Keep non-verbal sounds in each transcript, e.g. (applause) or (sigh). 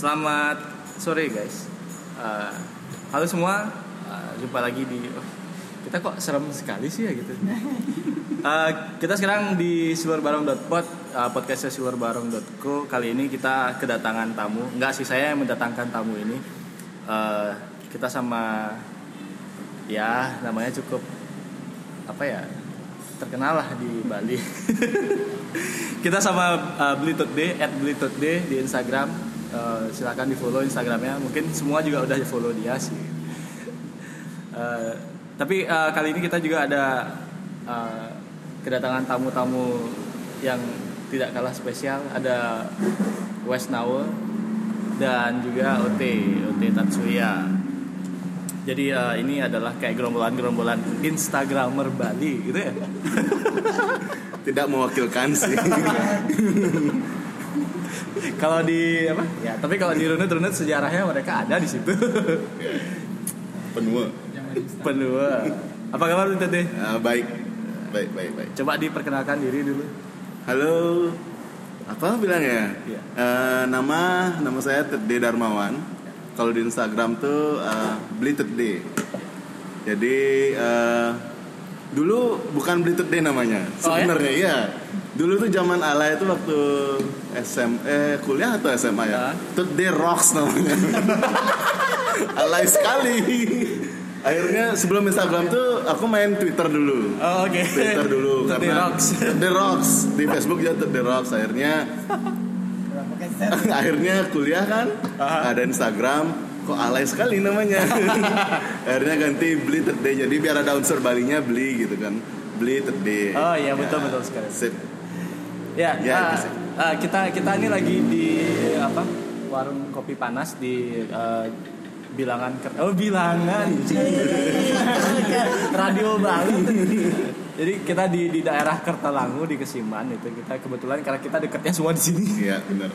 Selamat sore guys. Uh, halo semua, uh, jumpa lagi di. oh, kita kok serem sekali sih ya gitu. Uh, (laughs) kita sekarang di siluarbarong.pod, uh, podcastnya siluarbarong.co. Kali ini kita kedatangan tamu. Enggak sih saya yang mendatangkan tamu ini. Uh, kita sama ya namanya cukup apa ya terkenal lah di Bali. (laughs) kita sama uh, Beli Today, at Beli Today di Instagram. Uh, silakan di follow Instagramnya. Mungkin semua juga udah di follow dia sih. Uh, tapi uh, kali ini kita juga ada uh, kedatangan tamu-tamu yang tidak kalah spesial. Ada West Now dan juga OT, OT Tatsuya. Jadi uh, ini adalah kayak gerombolan-gerombolan Instagramer Bali gitu ya. (laughs) tidak mewakilkan sih (laughs) kalau di apa? Ya, tapi kalau di runut-runut sejarahnya mereka ada di situ. penua Penua. Apa kabar Tete? Ah, baik baik baik baik Coba diperkenalkan diri dulu. halo apa bilang ya Iya. Eh, nama nama saya Tede Darmawan kalau di Instagram tuh uh, beli Tede jadi eh, dulu bukan beli Tede namanya Oh, ya? sebenarnya iya dulu tuh zaman ala itu waktu SM eh kuliah atau SMA ya? Tede Rocks namanya. (laughs) Alay sekali. Akhirnya sebelum Instagram tuh aku main Twitter dulu. Oh, oke. Twitter dulu (laughs) The karena Rocks. The Rocks. Di Facebook juga The Rocks. Akhirnya (laughs) akhirnya kuliah kan Aha. ada Instagram. Kok alay sekali namanya. Akhirnya ganti beli Today jadi biar ada unsur Balinya beli gitu kan. Beli Today Oh, iya, betul, betul sekali. sip Ya, Ya, bisa. ah, kita kita ini lagi di apa? Warung kopi panas di eh, bilangan Ker- oh bilangan. (laughs) Radio Bali. Jadi kita di di daerah Kertalangu di Kesiman itu kita kebetulan karena kita dekatnya semua di sini. Iya benar.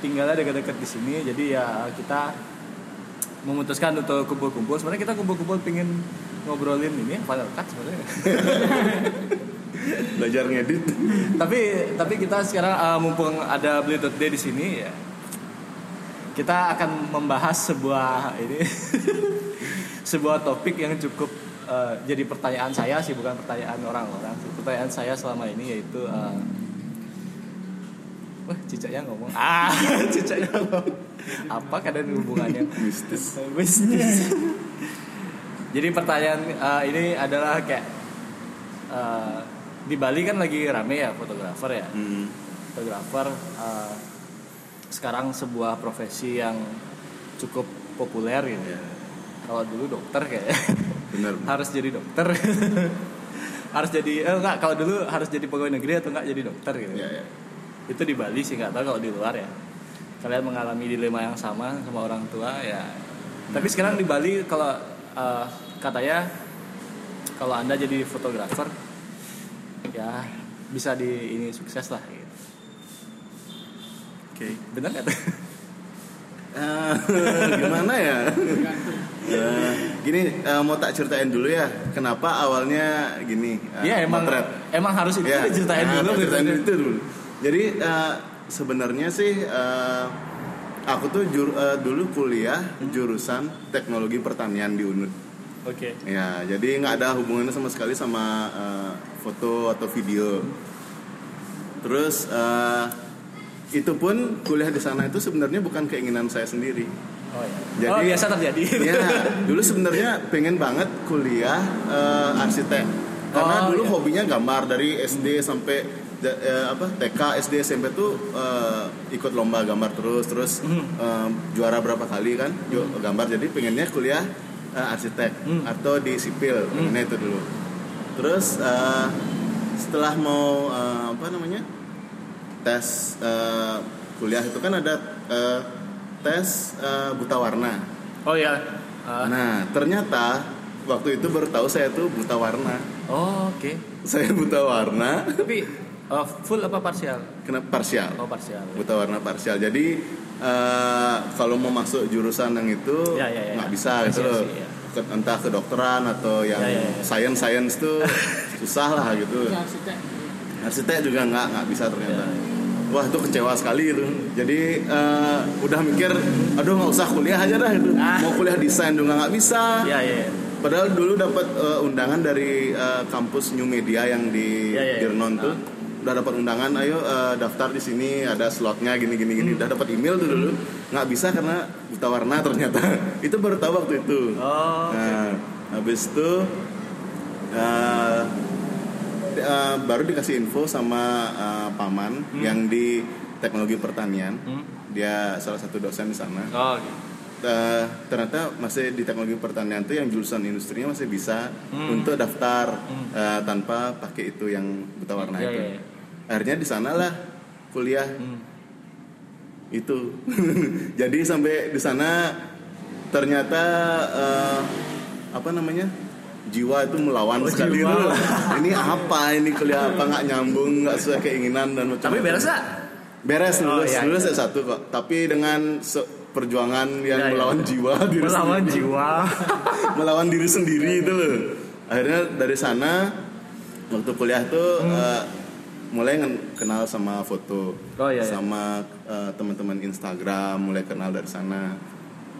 Tinggalnya dekat-dekat di sini jadi ya kita memutuskan untuk kumpul-kumpul. Sebenarnya kita kumpul-kumpul pingin ngobrolin ini Final Cut sebenarnya (laughs) belajar ngedit. Tapi tapi kita sekarang uh, mumpung ada Beli Day di sini ya kita akan membahas sebuah ini (laughs) sebuah topik yang cukup uh, jadi pertanyaan saya sih bukan pertanyaan orang-orang pertanyaan saya selama ini yaitu uh, wah cicaknya ngomong. Ah (laughs) cicaknya ngomong. Apa kadang hubungannya? (laughs) Mistis. Bisnis. Jadi pertanyaan uh, ini adalah kayak uh, di Bali kan lagi rame ya fotografer ya. Hmm. Fotografer uh, sekarang sebuah profesi yang cukup populer gitu. Iya. Kalau dulu dokter kayak benar (laughs) harus jadi dokter. (laughs) harus jadi eh, enggak kalau dulu harus jadi pegawai negeri atau enggak jadi dokter gitu. ya ya Itu di Bali sih nggak tahu kalau di luar ya. Kalian mengalami dilema yang sama sama orang tua ya. Tapi sekarang di Bali kalau eh, katanya kalau anda jadi fotografer ya bisa di ini sukses lah. Gitu. oke Benar nggak tuh? Eh, gimana ya Eh, gini eh, mau tak ceritain dulu ya kenapa awalnya gini eh, Iya emang motret. emang harus itu Ya, diceritain nah, dulu. ceritain gitu. itu dulu. Jadi eh, sebenarnya sih eh, aku tuh jur- eh, dulu kuliah jurusan teknologi pertanian di UNUD. Oke. Ya, jadi nggak ada hubungannya sama sekali sama eh, foto atau video. Terus eh, itu pun kuliah di sana itu sebenarnya bukan keinginan saya sendiri. Oh ya. Jadi- oh biasa terjadi. (laughs) Ya, dulu sebenarnya pengen banget kuliah eh, arsitek. Karena Oh, dulu iya. hobinya gambar dari SD sampai eh, apa TK, SD, SMP tuh eh, ikut lomba gambar terus, terus Hmm. eh, juara berapa kali kan ju- gambar. Jadi pengennya kuliah eh, arsitek Hmm. atau di sipil, pengennya itu dulu. Terus eh, setelah mau eh, apa namanya tes eh, kuliah itu kan ada eh, tes eh, buta warna. Oh ya. Ah. Nah, ternyata waktu itu baru tahu saya tuh buta warna. oh oke. Saya buta warna, Tapi eh, full apa parsial? kena parsial. Oh parsial. Buta warna parsial. Jadi eh, kalau mau masuk jurusan yang itu Ya, ya, ya. nggak bisa gitu loh. Spesiasi, ya. Ke- entah kedokteran atau yang Ya, ya, ya. science science tuh (laughs) susah lah gitu. arsitek Arsitek juga nggak nggak bisa ternyata. Ya. wah itu kecewa sekali gitu jadi eh, udah mikir aduh nggak usah kuliah aja dah gitu Ah. mau kuliah desain juga nggak bisa Iya iya. iya. padahal dulu dapat eh, undangan dari eh, kampus New Media yang di iya, iya. Dirnon tuh Ah. Udah dapat undangan ayo eh, daftar di sini ada slotnya gini gini gini Hmm. udah dapat email tuh dulu nggak bisa karena buta warna ternyata (laughs) itu baru tahu waktu itu Oh. Nah, habis itu di- eh, baru dikasih info sama eh, paman yang di teknologi pertanian. Hmm. Dia salah satu dosen di sana. Oh. gitu. Eh, ternyata masih di teknologi pertanian tuh yang jurusan industrinya masih bisa Hmm. untuk daftar Hmm. eh, tanpa pakai itu yang buta warna Iya, itu. iya, iya. Akhirnya di sanalah kuliah Hmm. itu (laughs) jadi sampai di sana ternyata eh, apa namanya jiwa itu melawan Oh, sekali jiwa. (laughs) dulu. ini apa ini kuliah apa nggak nyambung nggak sesuai keinginan dan macam Tapi beres gak? beres Oh, lulus iya, lulus iya. S1 kok tapi dengan perjuangan yang iya. melawan jiwa diri Melawan sendiri. jiwa. melawan diri sendiri itu loh akhirnya dari sana waktu kuliah tuh Hmm. eh, mulai kenal sama foto Oh, iya, iya. sama eh, teman-teman Instagram mulai kenal dari sana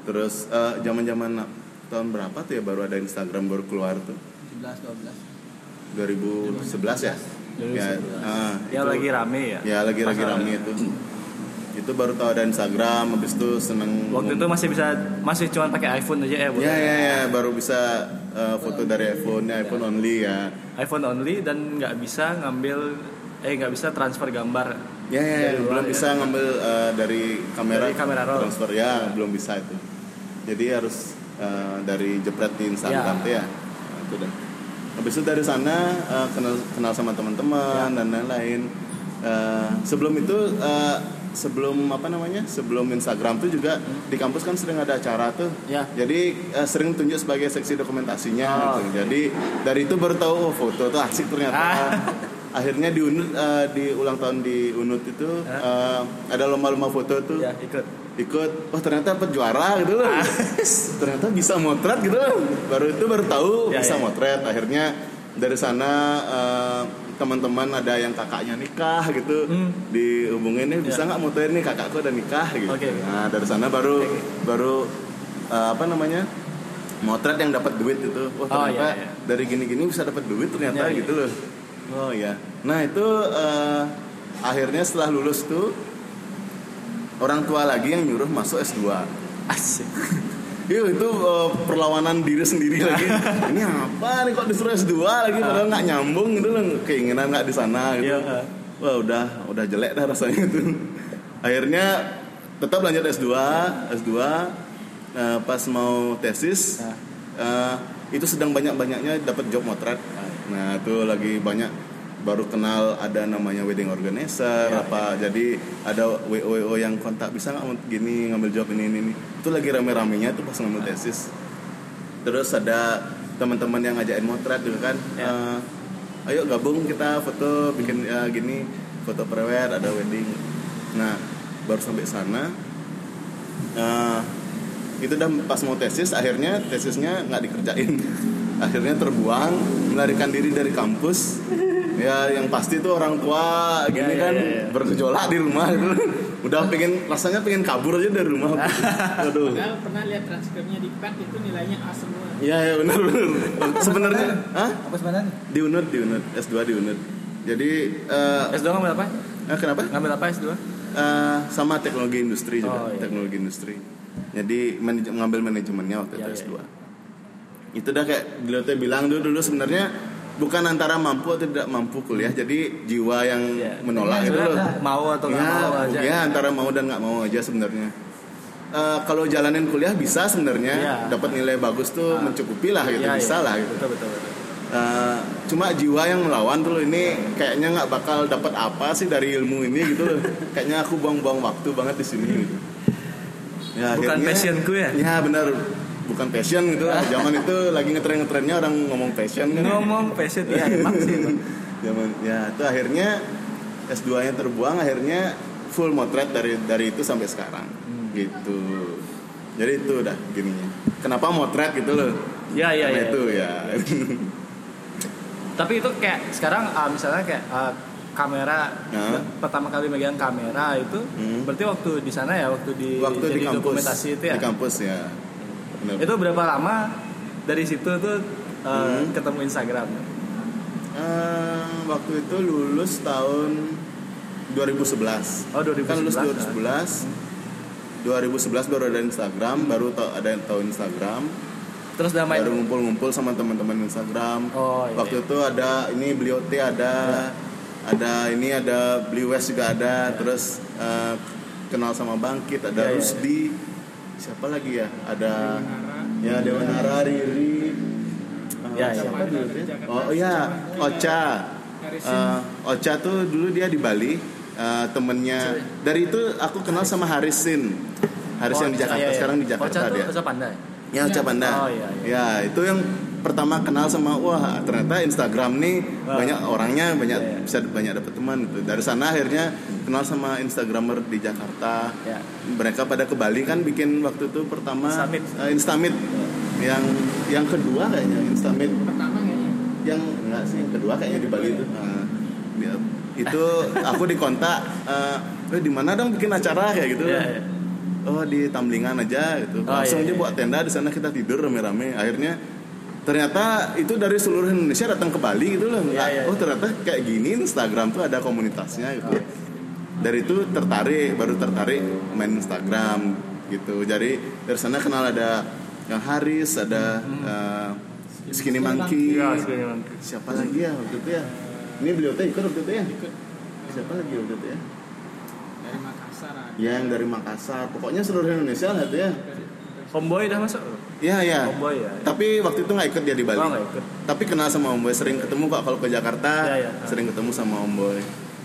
terus zaman zaman tahun berapa tuh ya baru ada Instagram baru keluar tuh 11 12 2011 ya ya, ah, Ya itu- lagi rame ya. ya lagi lagi Masalah. rame itu itu baru tahu ada Instagram habis itu seneng Waktu itu masih bisa masih cuma pakai iPhone aja ya, Bu. ya ya ya baru bisa eh, foto dari iPhone ya iPhone only ya iPhone only dan nggak bisa ngambil eh nggak bisa transfer gambar. ya ya, ya, belum ya. bisa ngambil eh, dari kamera Dari kamera roll. transfer ya belum bisa itu jadi harus eh, dari jepret di Instagram Ya. tuh ya Nah, itu dah habis itu dari sana eh, kenal kenal sama teman-teman Ya. dan lain-lain Eh, sebelum itu eh, sebelum apa namanya sebelum Instagram tuh juga di kampus kan sering ada acara tuh Ya. jadi eh, sering tunjuk sebagai seksi dokumentasinya Oh. gitu. jadi dari itu baru tahu oh, foto tuh asik ternyata Ah. (laughs) akhirnya di unut eh, di ulang tahun di unut itu eh, ada lomba-lomba foto tuh. Ya, ikut. ikut. Oh ternyata dapat juara gitu loh. (laughs) Ternyata bisa motret gitu loh. Baru itu baru tahu Ya, bisa ya. motret. Akhirnya dari sana eh, teman-teman ada yang kakaknya nikah gitu. Hmm. dihubungin nih bisa nggak motret nih? Kakakku udah nikah gitu. Oke. nah dari sana baru baru eh, apa namanya motret yang dapat duit itu. Oh ternyata iya, iya. dari gini-gini bisa dapat duit ternyata Ya, ya. gitu loh oh ya nah itu eh, akhirnya setelah lulus tuh orang tua lagi yang nyuruh masuk S2 Asik. (laughs) Iya itu eh, perlawanan diri sendiri lagi. (laughs) Ini apa nih kok disuruh S2 lagi padahal nggak nyambung gitu loh keinginan nggak di sana gitu. Iya. Wah udah udah jelek dah rasanya itu. Akhirnya tetap lanjut S2, S2 eh, pas mau tesis eh, itu sedang banyak-banyaknya dapat job motret. Nah, itu lagi banyak baru kenal ada namanya wedding organizer Ya, apa. jadi ada WO WO yang kontak bisa nggak gini ngambil job ini ini ini? Itu lagi rame-ramenya tuh pas ngambil tesis. Terus ada teman-teman yang ngajakin motret juga kan Ya. Eh, ayo gabung kita foto bikin ya, gini foto prewed ada wedding. Nah baru sampai sana eh, itu udah pas mau tesis akhirnya tesisnya nggak dikerjain (laughs) akhirnya terbuang melarikan diri dari kampus ya yang pasti tuh orang tua gini Ya, ya, kan ya, ya. bergejolak di rumah gitu (laughs) udah pengen rasanya pengen kabur aja dari rumah (laughs) aduh Padahal pernah lihat transkripnya di PET itu nilainya A semua. Iya ya benar benar. Sebenarnya, Hah? Apa sebenarnya? Di Unut, di Unut, S2 di Unut. Jadi eh S2 ngambil apa? eh, kenapa? Ngambil apa S2? Eh, sama teknologi industri juga, Oh, iya. teknologi industri. Jadi manaj- ngambil manajemennya waktu Iya, itu iya, S2. Itu dah kayak beliau teh bilang dulu dulu sebenarnya bukan antara mampu atau tidak mampu kuliah, jadi jiwa yang Iya. menolak itu loh. Mau atau nggak ya, mau aja. ya antara mau dan nggak mau aja sebenarnya. Eh, kalau jalanin kuliah bisa sebenarnya Iya. dapat nilai bagus tuh Ah. mencukupi lah gitu Iya, bisa iya. lah gitu. Betul betul betul. Eh, cuma jiwa yang melawan tuh loh, ini kayaknya nggak bakal dapat apa sih dari ilmu ini gitu loh. (laughs) kayaknya aku buang-buang waktu banget di sini. gitu. Ya, Bukan passionku ya? Ya benar, bukan passion gitu lah. (laughs) Zaman itu lagi ngetren-ngetrennya orang ngomong passion kan. Ngomong passion ya emang sih. emang. (laughs) Zaman ya itu akhirnya S2-nya terbuang akhirnya full motret dari dari itu sampai sekarang. Hmm. Gitu. Jadi itu udah gininya. Kenapa motret gitu loh? Ya ya Karena ya. itu ya. (laughs) Tapi itu kayak sekarang ah, misalnya kayak ah, kamera Nah. pertama kali megang kamera itu Hmm. berarti waktu di sana ya waktu di waktu di jadi kampus dokumentasi itu ya di kampus ya Bener. itu berapa lama dari situ tuh uh, Hmm. ketemu Instagram? Eh, waktu itu lulus tahun 2011 oh 2011 kan lulus ah. 2011 2011 baru ada Instagram baru ta- ada yang tahu Instagram. Terus udah main? Baru ngumpul-ngumpul sama teman-teman Instagram. Oh iya, waktu itu ada ini beliau T ada ada ini ada Beli West juga ada. Terus eh, kenal sama Bangkit ada Iya, iya, Rusdi siapa lagi ya? Ada ya Dewanara Riri. Eh, Ya, ya. siapa dulu ya? oh iya Ocha. Harrison. Eh, Ocha tuh dulu dia di Bali. Eh, temennya. Dari itu aku kenal sama Harisin Haris yang di Oh, Jakarta. iya, iya. sekarang di Jakarta Ocha tuh dia. Ocha Pandai? Ya Ocha Panda. Oh, iya, Ya, itu yang pertama kenal sama wah ternyata Instagram nih Wah. banyak orangnya banyak Iya, iya. bisa banyak dapet teman gitu. Dari sana akhirnya kenal sama Instagramer di Jakarta. ya Mereka pada ke Bali kan bikin waktu itu pertama Instamit. eh, Instamit. Yang yang kedua kayaknya Instamit. pertama kayaknya Yang enggak sih yang kedua kayaknya di Bali itu. Nah, dia- itu aku dikontak eh "Eh, di mana dong bikin acara kayak gitu. Iya, iya. Oh di Tamlingan aja gitu. Oh, Langsung iya, dia iya. buat tenda di sana kita tidur rame-rame. Akhirnya ternyata itu dari seluruh Indonesia datang ke Bali gitu loh. Iya, iya, oh iya. ternyata kayak gini Instagram tuh ada komunitasnya gitu. Dari itu tertarik, baru tertarik main Instagram gitu. Jadi dari sana kenal ada yang Haris, ada eh, Skinny Monkey. Iya, Skinny Monkey. Siapa lagi ya waktu itu ya? Ini beliau teh ikut waktu itu ya? ikut Siapa lagi waktu itu ya? dari Makassar ada. Yang dari Makassar. Pokoknya seluruh Indonesia lah itu ya. Homeboy udah masuk Iya iya. Homeboy ya Tapi waktu itu nggak ikut dia di Bali. oh ikut Tapi kenal sama Om Boy, sering ketemu kok kalau ke Jakarta, Iya, iya. sering ketemu sama Om Boy.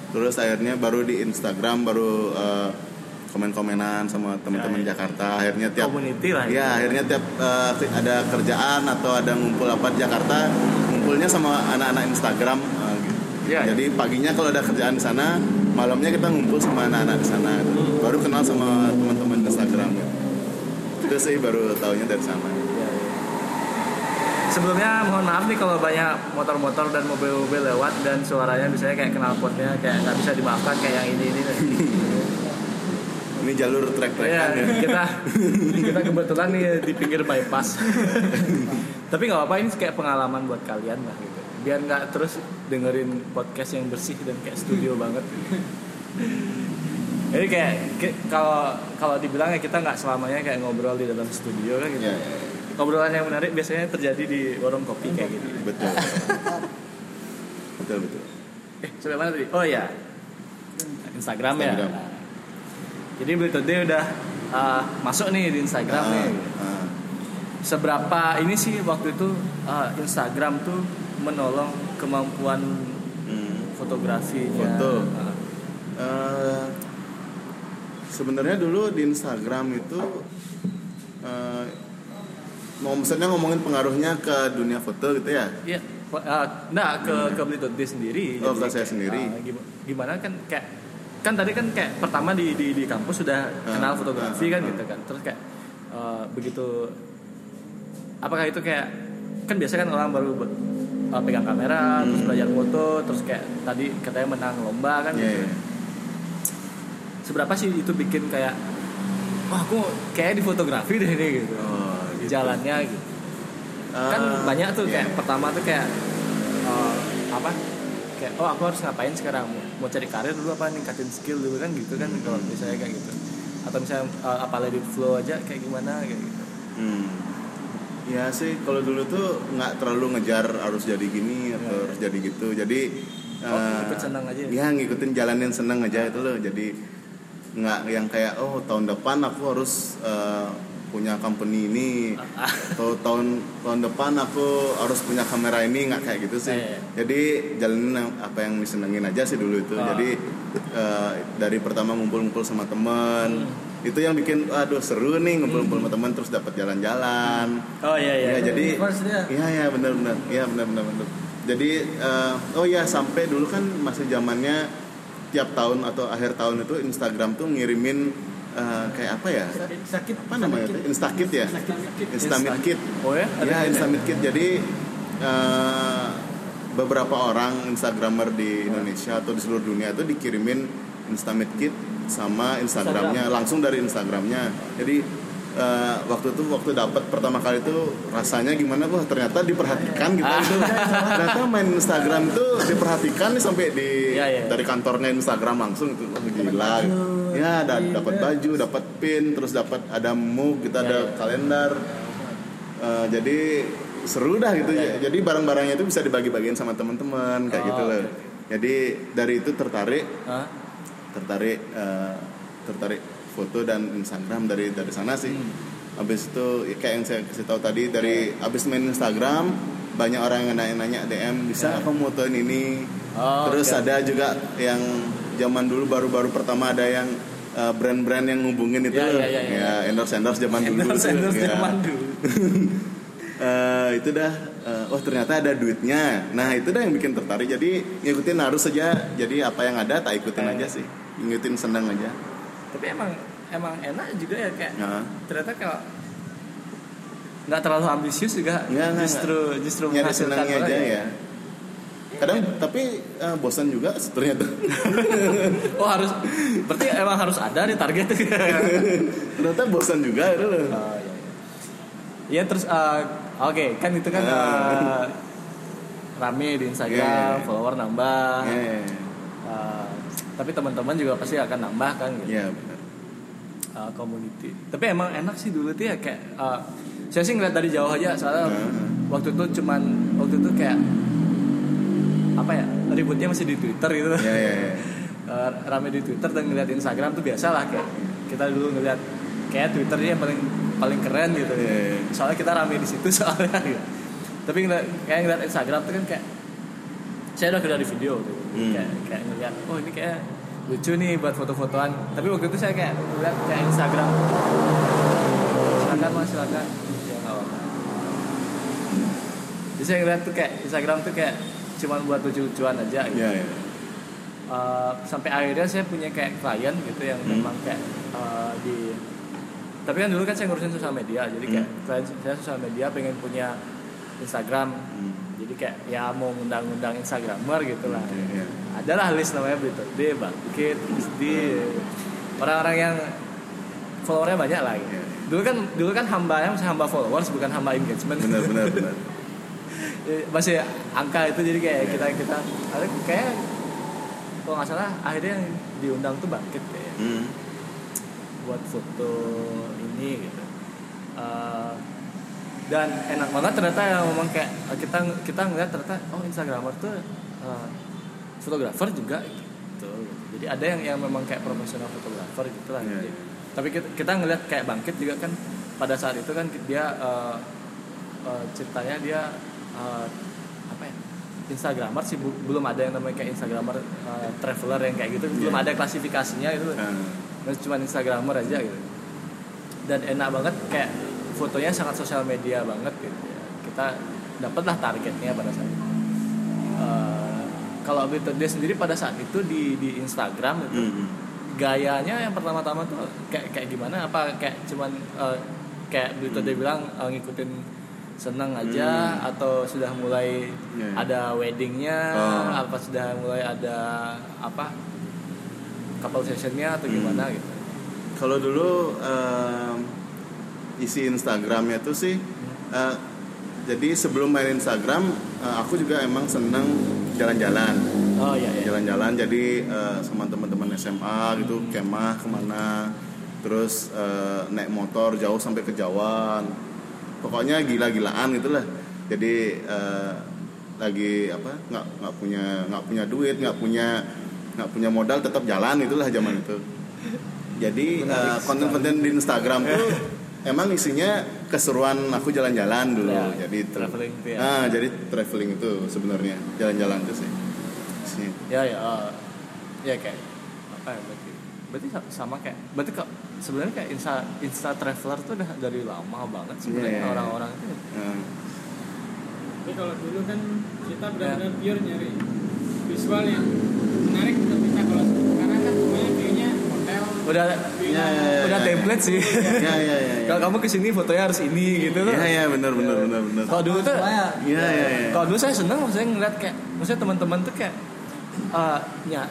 Terus akhirnya baru di Instagram baru eh, komen-komenan sama teman-teman Iya, iya. Jakarta. Akhirnya tiap community lah Iya, akhirnya tiap eh, ada kerjaan atau ada ngumpul apa di Jakarta, ngumpulnya sama anak-anak Instagram. gitu. Iya, iya. Jadi paginya kalau ada kerjaan di sana, malamnya kita ngumpul sama anak-anak di sana. gitu. Baru kenal sama teman-teman Instagram. Gitu. Itu sih baru tahunya dari sana. Iya, iya. Sebelumnya mohon maaf nih kalau banyak motor-motor dan mobil-mobil lewat dan suaranya misalnya kayak knalpotnya kayak nggak bisa dimaafkan kayak yang ini ini. Ini (laughs) jalur trek-trekan Iya, ya. kita (laughs) kita kebetulan nih di pinggir bypass. (laughs) Tapi nggak apa-apa ini kayak pengalaman buat kalian lah gitu. Biar nggak terus dengerin podcast yang bersih dan kayak studio banget. Jadi kayak kalau kalau dibilang ya kita nggak selamanya kayak ngobrol di dalam studio kan gitu. Iya, iya, iya. Obrolan yang menarik biasanya terjadi di warung kopi kayak gitu. betul (laughs) betul betul Eh, sampai mana tadi? Oh ya. Instagram, Instagram. ya. Jadi Blito Day udah uh, masuk nih di Instagram nih. ah. Seberapa ini sih waktu itu uh, Instagram tuh menolong kemampuan Hmm. fotografinya. Foto. Uh, Eh, sebenarnya dulu di Instagram itu mau misalnya ngomongin pengaruhnya ke dunia foto gitu ya Iya, uh, nah ke ke Blito Day sendiri. Oh, ke saya kayak, sendiri. uh, gim- gimana kan kayak kan tadi kan kayak pertama di di, di kampus sudah kenal Ah, fotografi ah, kan ah. gitu kan. Terus kayak uh, begitu apakah itu kayak kan biasa kan orang baru uh, pegang kamera terus Hmm. belajar foto terus kayak tadi katanya menang lomba kan Iya, gitu. iya. Seberapa sih itu bikin kayak wah aku kayak di fotografi deh ini gitu. Oh, gitu. Jalannya gitu. kan Eh, banyak tuh iya. kayak pertama tuh kayak uh, apa kayak oh aku harus ngapain sekarang mau, mau cari karir dulu apa ningkatin skill dulu kan gitu kan kalau misalnya kayak gitu atau misalnya uh, apa edit flow aja kayak gimana kayak gitu Hmm. Ya sih, kalau dulu tuh nggak terlalu ngejar harus jadi gini atau Iya, harus jadi gitu. Jadi Oh, eh, ikut senang aja ya? Ya ngikutin jalan yang seneng aja itu loh. Jadi nggak yang kayak oh tahun depan aku harus eh, punya company ini (laughs) atau tahun tahun depan aku harus punya kamera ini nggak kayak gitu sih. Iya. Jadi jalanin apa yang disenengin aja sih dulu itu. Ah. Jadi eh, dari pertama ngumpul-ngumpul sama temen Hmm. itu yang bikin aduh seru nih ngumpul-ngumpul sama teman terus dapat jalan-jalan. oh iya iya Ya, jadi. Iya iya benar benar. Iya benar benar benar. Jadi eh, oh ya sampai dulu kan masih zamannya tiap tahun atau akhir tahun itu Instagram tuh ngirimin eh, kayak apa ya? sakit Apa namanya? Instakit ya? Instamit Kit. oh ya Ya Instamit Kit. Jadi eh, beberapa orang instagramer di Indonesia atau di seluruh dunia itu dikirimin Instamit Kit sama Instagramnya langsung dari Instagramnya jadi eh, waktu itu waktu dapat pertama kali itu rasanya gimana wah ternyata diperhatikan gitu. Itu ternyata main Instagram itu diperhatikan nih sampai di Iya, iya. dari kantornya Instagram langsung itu. Wah, gila. Ya da- dapat baju dapat pin terus dapat ada mug kita Iya, ada iya. kalender. Eh, jadi seru dah gitu. Iya, jadi barang-barangnya itu bisa dibagi-bagiin sama teman-teman kayak Oh, gitu loh oke. jadi dari itu tertarik. Hah? tertarik eh, tertarik foto dan Instagram dari dari sana sih. Hmm. Habis itu ya kayak yang saya kasih tahu tadi dari Iya. habis main Instagram banyak orang yang nanya-nanya DM bisa Ya. apa motoin ini. Oh, Terus oke. ada juga yang zaman dulu baru-baru pertama ada yang eh, brand-brand yang ngubungin itu Ya, loh. ya, ya, ya. endorse endorse zaman dulu Endorse endorse Ya. zaman dulu. (laughs) Eh, itu dah eh, oh ternyata ada duitnya nah itu dah yang bikin tertarik jadi ngikutin harus saja jadi apa yang ada tak ikutin Eh. aja sih ngikutin senang aja Tapi emang emang enak juga ya kayak Nah. ternyata kalau nggak terlalu ambisius juga Nggak, nggak, justru justru nyari menghasilkan senangnya aja ya kadang tapi eh, bosan juga ternyata (laughs) Oh harus berarti emang harus ada nih target. (laughs) ternyata bosan juga itu loh Oh, iya, iya. Ya terus eh, oke kan itu kan Ah. eh, rame di Instagram, Yeah. follower nambah. ya Eh, tapi teman-teman juga pasti akan nambah kan gitu. ya benar eh, community. Tapi emang enak sih dulu tuh ya kayak eh, saya sih ngeliat dari jauh aja soalnya Nah. waktu itu cuman waktu itu kayak apa ya ributnya masih di Twitter gitu. ya ya ya (laughs) Eh, rame di Twitter dan ngeliat Instagram tuh biasa lah kayak kita dulu ngeliat kayak Twitter dia yang paling paling keren gitu. Iya, iya. Soalnya kita rame di situ (laughs) soalnya. gitu. Tapi ngeliat, kayak ngeliat Instagram tuh kan kayak saya udah dari video tuh. Hmm. Kayak kayak ngeliat oh ini kayak lucu nih buat foto-fotoan. Tapi waktu itu saya kayak ngeliat kayak Instagram. Silakan mas silakan. Ya nggak apa-apa. Jadi saya ngeliat tuh kayak Instagram tuh kayak cuman buat lucu-lucuan aja gitu. ya ya Uh, sampai akhirnya saya punya kayak klien gitu yang Hmm. memang kayak uh, di tapi kan dulu kan saya ngurusin sosial media jadi kayak klien saya sosial media pengen punya Instagram Hmm. Jadi kayak ya mau ngundang-ngundang Instagramer gitu lah Oke, ya. adalah list namanya Berita D, Bangkit, SD orang-orang yang followernya banyak lah gitu. Iya. dulu kan dulu kan hamba masih hamba followers bukan hamba engagement benar benar benar (laughs) Eh, masih angka itu jadi kayak kita kita ada kayak kalau nggak salah akhirnya yang diundang tuh bangkit kayak Hmm. buat foto ini gitu Eh, dan enak banget ternyata yang ngomong kayak kita kita ngeliat ternyata oh instagramer tuh eh, fotografer juga gitu jadi ada yang yang memang kayak profesional fotografer gitu lah Iya, Jadi, iya. tapi kita, kita ngeliat kayak bangkit juga kan pada saat itu kan dia eh, eh, ceritanya dia eh, apa ya instagramer sih bu- belum ada yang namanya kayak instagramer eh, traveler yang kayak gitu belum Iya. ada klasifikasinya itu Ah. Terus cuma Instagramer aja gitu dan enak banget kayak fotonya sangat sosial media banget gitu ya. kita dapatlah targetnya pada saat itu. Eh, kalau Day sendiri pada saat itu di di Instagram itu Hmm. gayanya yang pertama-tama tuh kayak kayak gimana apa kayak cuman eh, kayak Better Day bilang eh, ngikutin seneng aja atau sudah mulai Iya. ada weddingnya Oh. apa sudah mulai ada apa couple sessionnya atau gimana gitu Kalau dulu em, isi Instagramnya tuh sih, eh, jadi sebelum main Instagram, eh, aku juga emang seneng jalan-jalan, oh iya iya jalan-jalan. Jadi eh, sama teman-teman SMA gitu, kemah ke mana, terus eh, naik motor jauh sampai ke Jawa. Pokoknya gila-gilaan gitulah. Jadi eh, lagi apa? Nggak nggak punya nggak punya duit, nggak punya nggak punya modal, tetap jalan itulah zaman itu. (laughs) Jadi Menarik eh, konten-konten di Instagram tuh (laughs) emang isinya keseruan aku jalan-jalan dulu. Ya, jadi traveling tuh ya. Nah, jadi traveling itu sebenarnya jalan-jalan itu sih. Isinya. ya ya oh. ya kayak apa ya berarti berarti sa- sama kayak berarti kok sebenarnya kayak insta insta traveler tuh udah dari lama banget sebenarnya iya. orang-orang itu Nah, Tapi kalau dulu kan kita benar-benar Ya. pure nyari visual yang menarik untuk kita kalau karena kan semuanya view-nya hotel udah Ya, ya, ya, udah ya. template sih ya ya ya ya kalau kamu ke sini fotonya harus ini gitu loh ya ya benar benar benar benar kalau dulu tuh Supaya ya ya ya kalau dulu saya seneng maksudnya ngeliat kayak maksudnya teman-teman tuh kayak eh, ya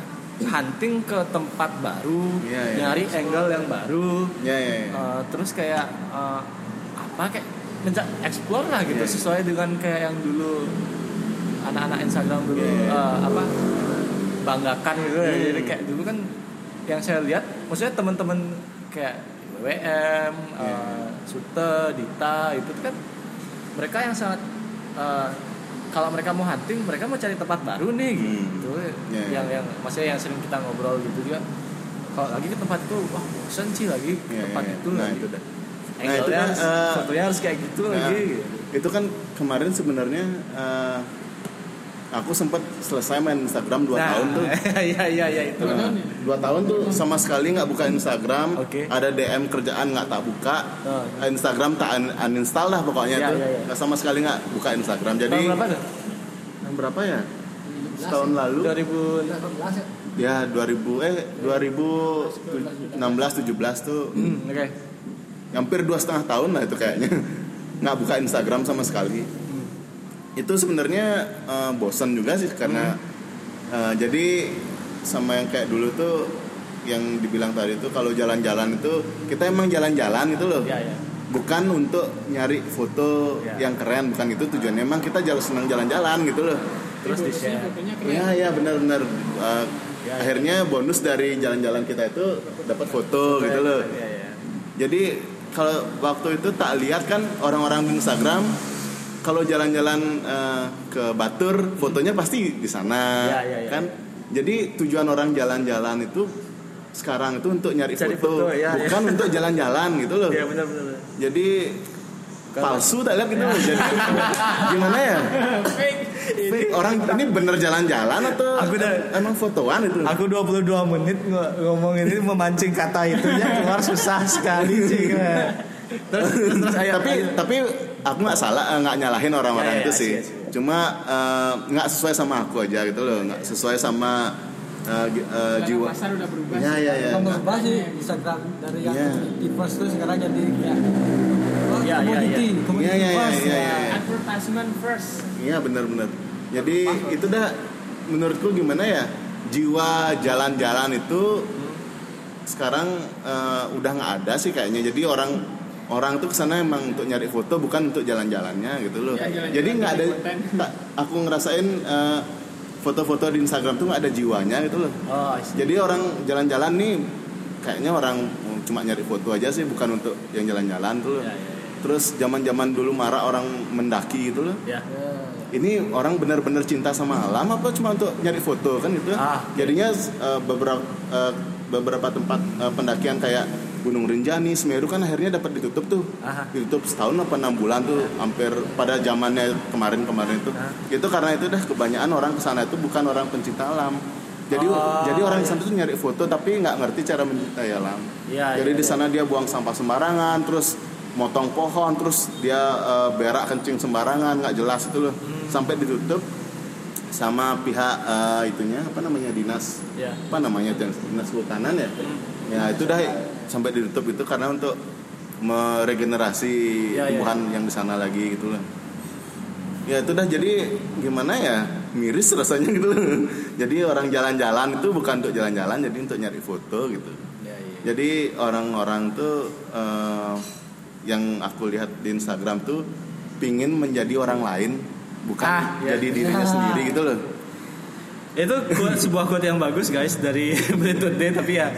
hunting ke tempat baru Iya, iya. nyari angle yang baru ya ya ya. Eh, terus kayak eh, apa kayak menca- explore lah gitu Iya, iya. sesuai dengan kayak yang dulu anak-anak Instagram dulu Iya, iya. eh, apa banggakan gitu ya. Hmm. jadi kayak dulu kan yang saya lihat maksudnya teman-teman kayak WM, Iya. eh, Sute, Dita itu kan mereka yang sangat eh, kalau mereka mau hunting mereka mau cari tempat baru nih Hmm. gitu Iya, iya. yang yang maksudnya yang sering kita ngobrol gitu juga kalau lagi ke tempat itu wah bosan sih lagi Ya, tempat ya, ya. itu nah lagi. itu dah Angle-nya Nah, itu kan, eh, fotonya harus kayak gitu Nah, lagi gitu. itu kan kemarin sebenarnya eh, aku sempat selesai main Instagram 2 Nah, tahun tuh. (laughs) iya iya iya itu. Dua tahun ya? dua tahun tuh sama sekali nggak buka Instagram. Oke. ada DM kerjaan nggak tak buka. Oh, Instagram tak un- uninstall lah pokoknya Iya, tuh. iya, iya. Nggak sama sekali nggak buka Instagram. Jadi tahun berapa tuh? yang berapa ya? Setahun lalu. 2000 ya. 2000 eh 2016 17 tuh. Hmm, oke. Hampir dua setengah tahun lah itu kayaknya. (laughs) Nggak buka Instagram sama sekali itu sebenarnya eh, bosan juga sih karena eh, jadi sama yang kayak dulu tuh yang dibilang tadi itu kalau jalan-jalan itu kita emang jalan-jalan itu loh Iya iya bukan untuk nyari foto Ya. yang keren bukan itu tujuannya emang kita jalan senang jalan-jalan gitu loh terus di share. Iya iya benar-benar Uh, Ya, ya. akhirnya bonus dari jalan-jalan kita itu dapat foto gitu loh. iya iya Jadi kalau waktu itu tak lihat kan orang-orang di Instagram kalau jalan-jalan uh, ke Batur fotonya pasti di sana Ya, ya, ya, kan. Jadi tujuan orang jalan-jalan itu sekarang itu untuk nyari Cari foto, foto, ya, bukan untuk jalan-jalan gitu loh. iya benar benar Jadi palsu tak lihat gitu loh. Jadi gimana ya? Fake. Orang ini bener jalan-jalan atau Aku udah- emang fotoan itu? Aku 22 menit ng- ngomong ini memancing kata itu ya keluar susah sekali sih. Terus terus, terus ayo, tapi ayo. tapi aku nggak salah eh, nggak nyalahin orang-orang Ya, ya, itu sih sih, sih. cuma eh, nggak sesuai sama aku aja gitu loh nggak sesuai sama eh, Sekarang jiwa pasar udah berubah ya sih. ya ya berubah sih Instagram dari yang Iya. di post tuh sekarang jadi kayak oh, Iya, iya, commodity, iya. commodity Iya, iya, iya, post. iya, ya. iya. advertisement first iya benar-benar jadi itu dah menurutku gimana ya jiwa jalan-jalan itu sekarang eh, udah nggak ada sih kayaknya jadi orang orang tuh ke sana emang untuk nyari foto bukan untuk jalan-jalannya gitu loh. Ya, jalan-jalan jadi nggak ada tak- aku ngerasain eh, foto-foto di Instagram tuh nggak ada jiwanya gitu loh. Oh, jadi orang jalan-jalan nih kayaknya orang cuma nyari foto aja sih bukan untuk yang jalan-jalan tuh loh. Ya, ya, ya. terus zaman-zaman dulu marah orang mendaki gitu loh. Ya. ini orang benar-benar cinta sama alam apa cuma untuk nyari foto kan gitu? Ah. jadinya eh, beberapa eh, beberapa tempat eh, pendakian kayak Gunung Rinjani Semeru kan akhirnya dapat ditutup tuh Aha. ditutup setahun apa enam bulan tuh hampir pada zamannya kemarin-kemarin itu itu karena itu dah kebanyakan orang ke sana itu bukan orang pencinta alam jadi Oh, jadi orang di iya. sana tuh nyari foto tapi nggak ngerti cara mencintai alam Iya, jadi iya, di iya. sana dia buang sampah sembarangan terus motong pohon terus dia eh, berak kencing sembarangan nggak jelas itu loh Hmm. sampai ditutup sama pihak eh, itunya apa namanya dinas Ya. apa namanya dinas kehutanan ya ya itu dah sampai ditutup itu karena untuk meregenerasi Ya, ya. tumbuhan yang di sana lagi gitu loh ya itu dah jadi gimana ya miris rasanya gitu loh (laughs) jadi orang jalan-jalan itu bukan untuk jalan-jalan jadi untuk nyari foto gitu Ya, ya. jadi orang-orang tuh eh, yang aku lihat di Instagram tuh pingin menjadi orang lain bukan Ah, iya. jadi dirinya sendiri gitu loh Itu quote- sebuah quote yang bagus guys dari (laughs) Bertut Day tapi ya.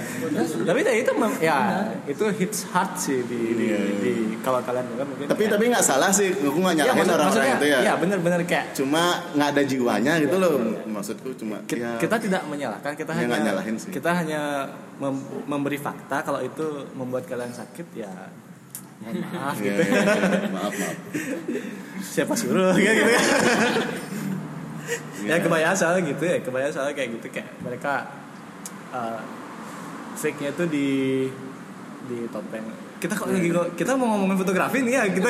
Tapi ya itu ya itu hits hard sih di, di, Iya. di- kalau kalian dengar mungkin. Tapi kayak- tapi nggak salah sih. Aku nggak ya, nyalahin maksud- orang-orang itu ya. ya benar-benar kayak cuma nggak ada jiwanya gitu loh. Maksudku cuma Ki- ya, kita tidak menyalahkan kita Ya, hanya nyalahin sih. kita hanya mem- memberi fakta kalau itu membuat kalian sakit ya maaf ya, gitu. ya, ya. maaf maaf. (laughs) Siapa suruh gitu kan (laughs) ya kebayang soalnya gitu ya kebayang soalnya kayak gitu kayak mereka uh, fake nya tuh di di topeng kita kok lagi kok- kita mau ngomongin fotografi nih ya kita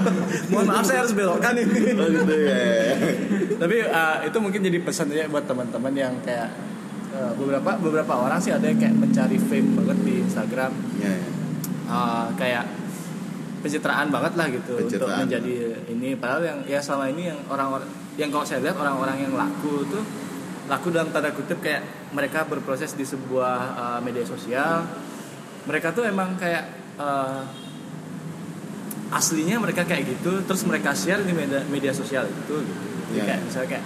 (laughs) mohon maaf saya harus belokkan ini oh gitu ya, ya. tapi uh, itu mungkin jadi pesan ya buat teman-teman yang kayak eh, beberapa beberapa orang sih ada yang kayak mencari fame banget di Instagram ya, ya. Eh, kayak pencitraan banget lah gitu untuk Pencitraan. menjadi ini padahal yang ya selama ini yang orang-orang yang kalau saya lihat orang-orang yang laku tuh laku dalam tanda kutip kayak mereka berproses di sebuah eh, media sosial mereka tuh emang kayak eh, aslinya mereka kayak gitu terus mereka share di media media sosial itu gitu Jadi Iya. kayak misalnya kayak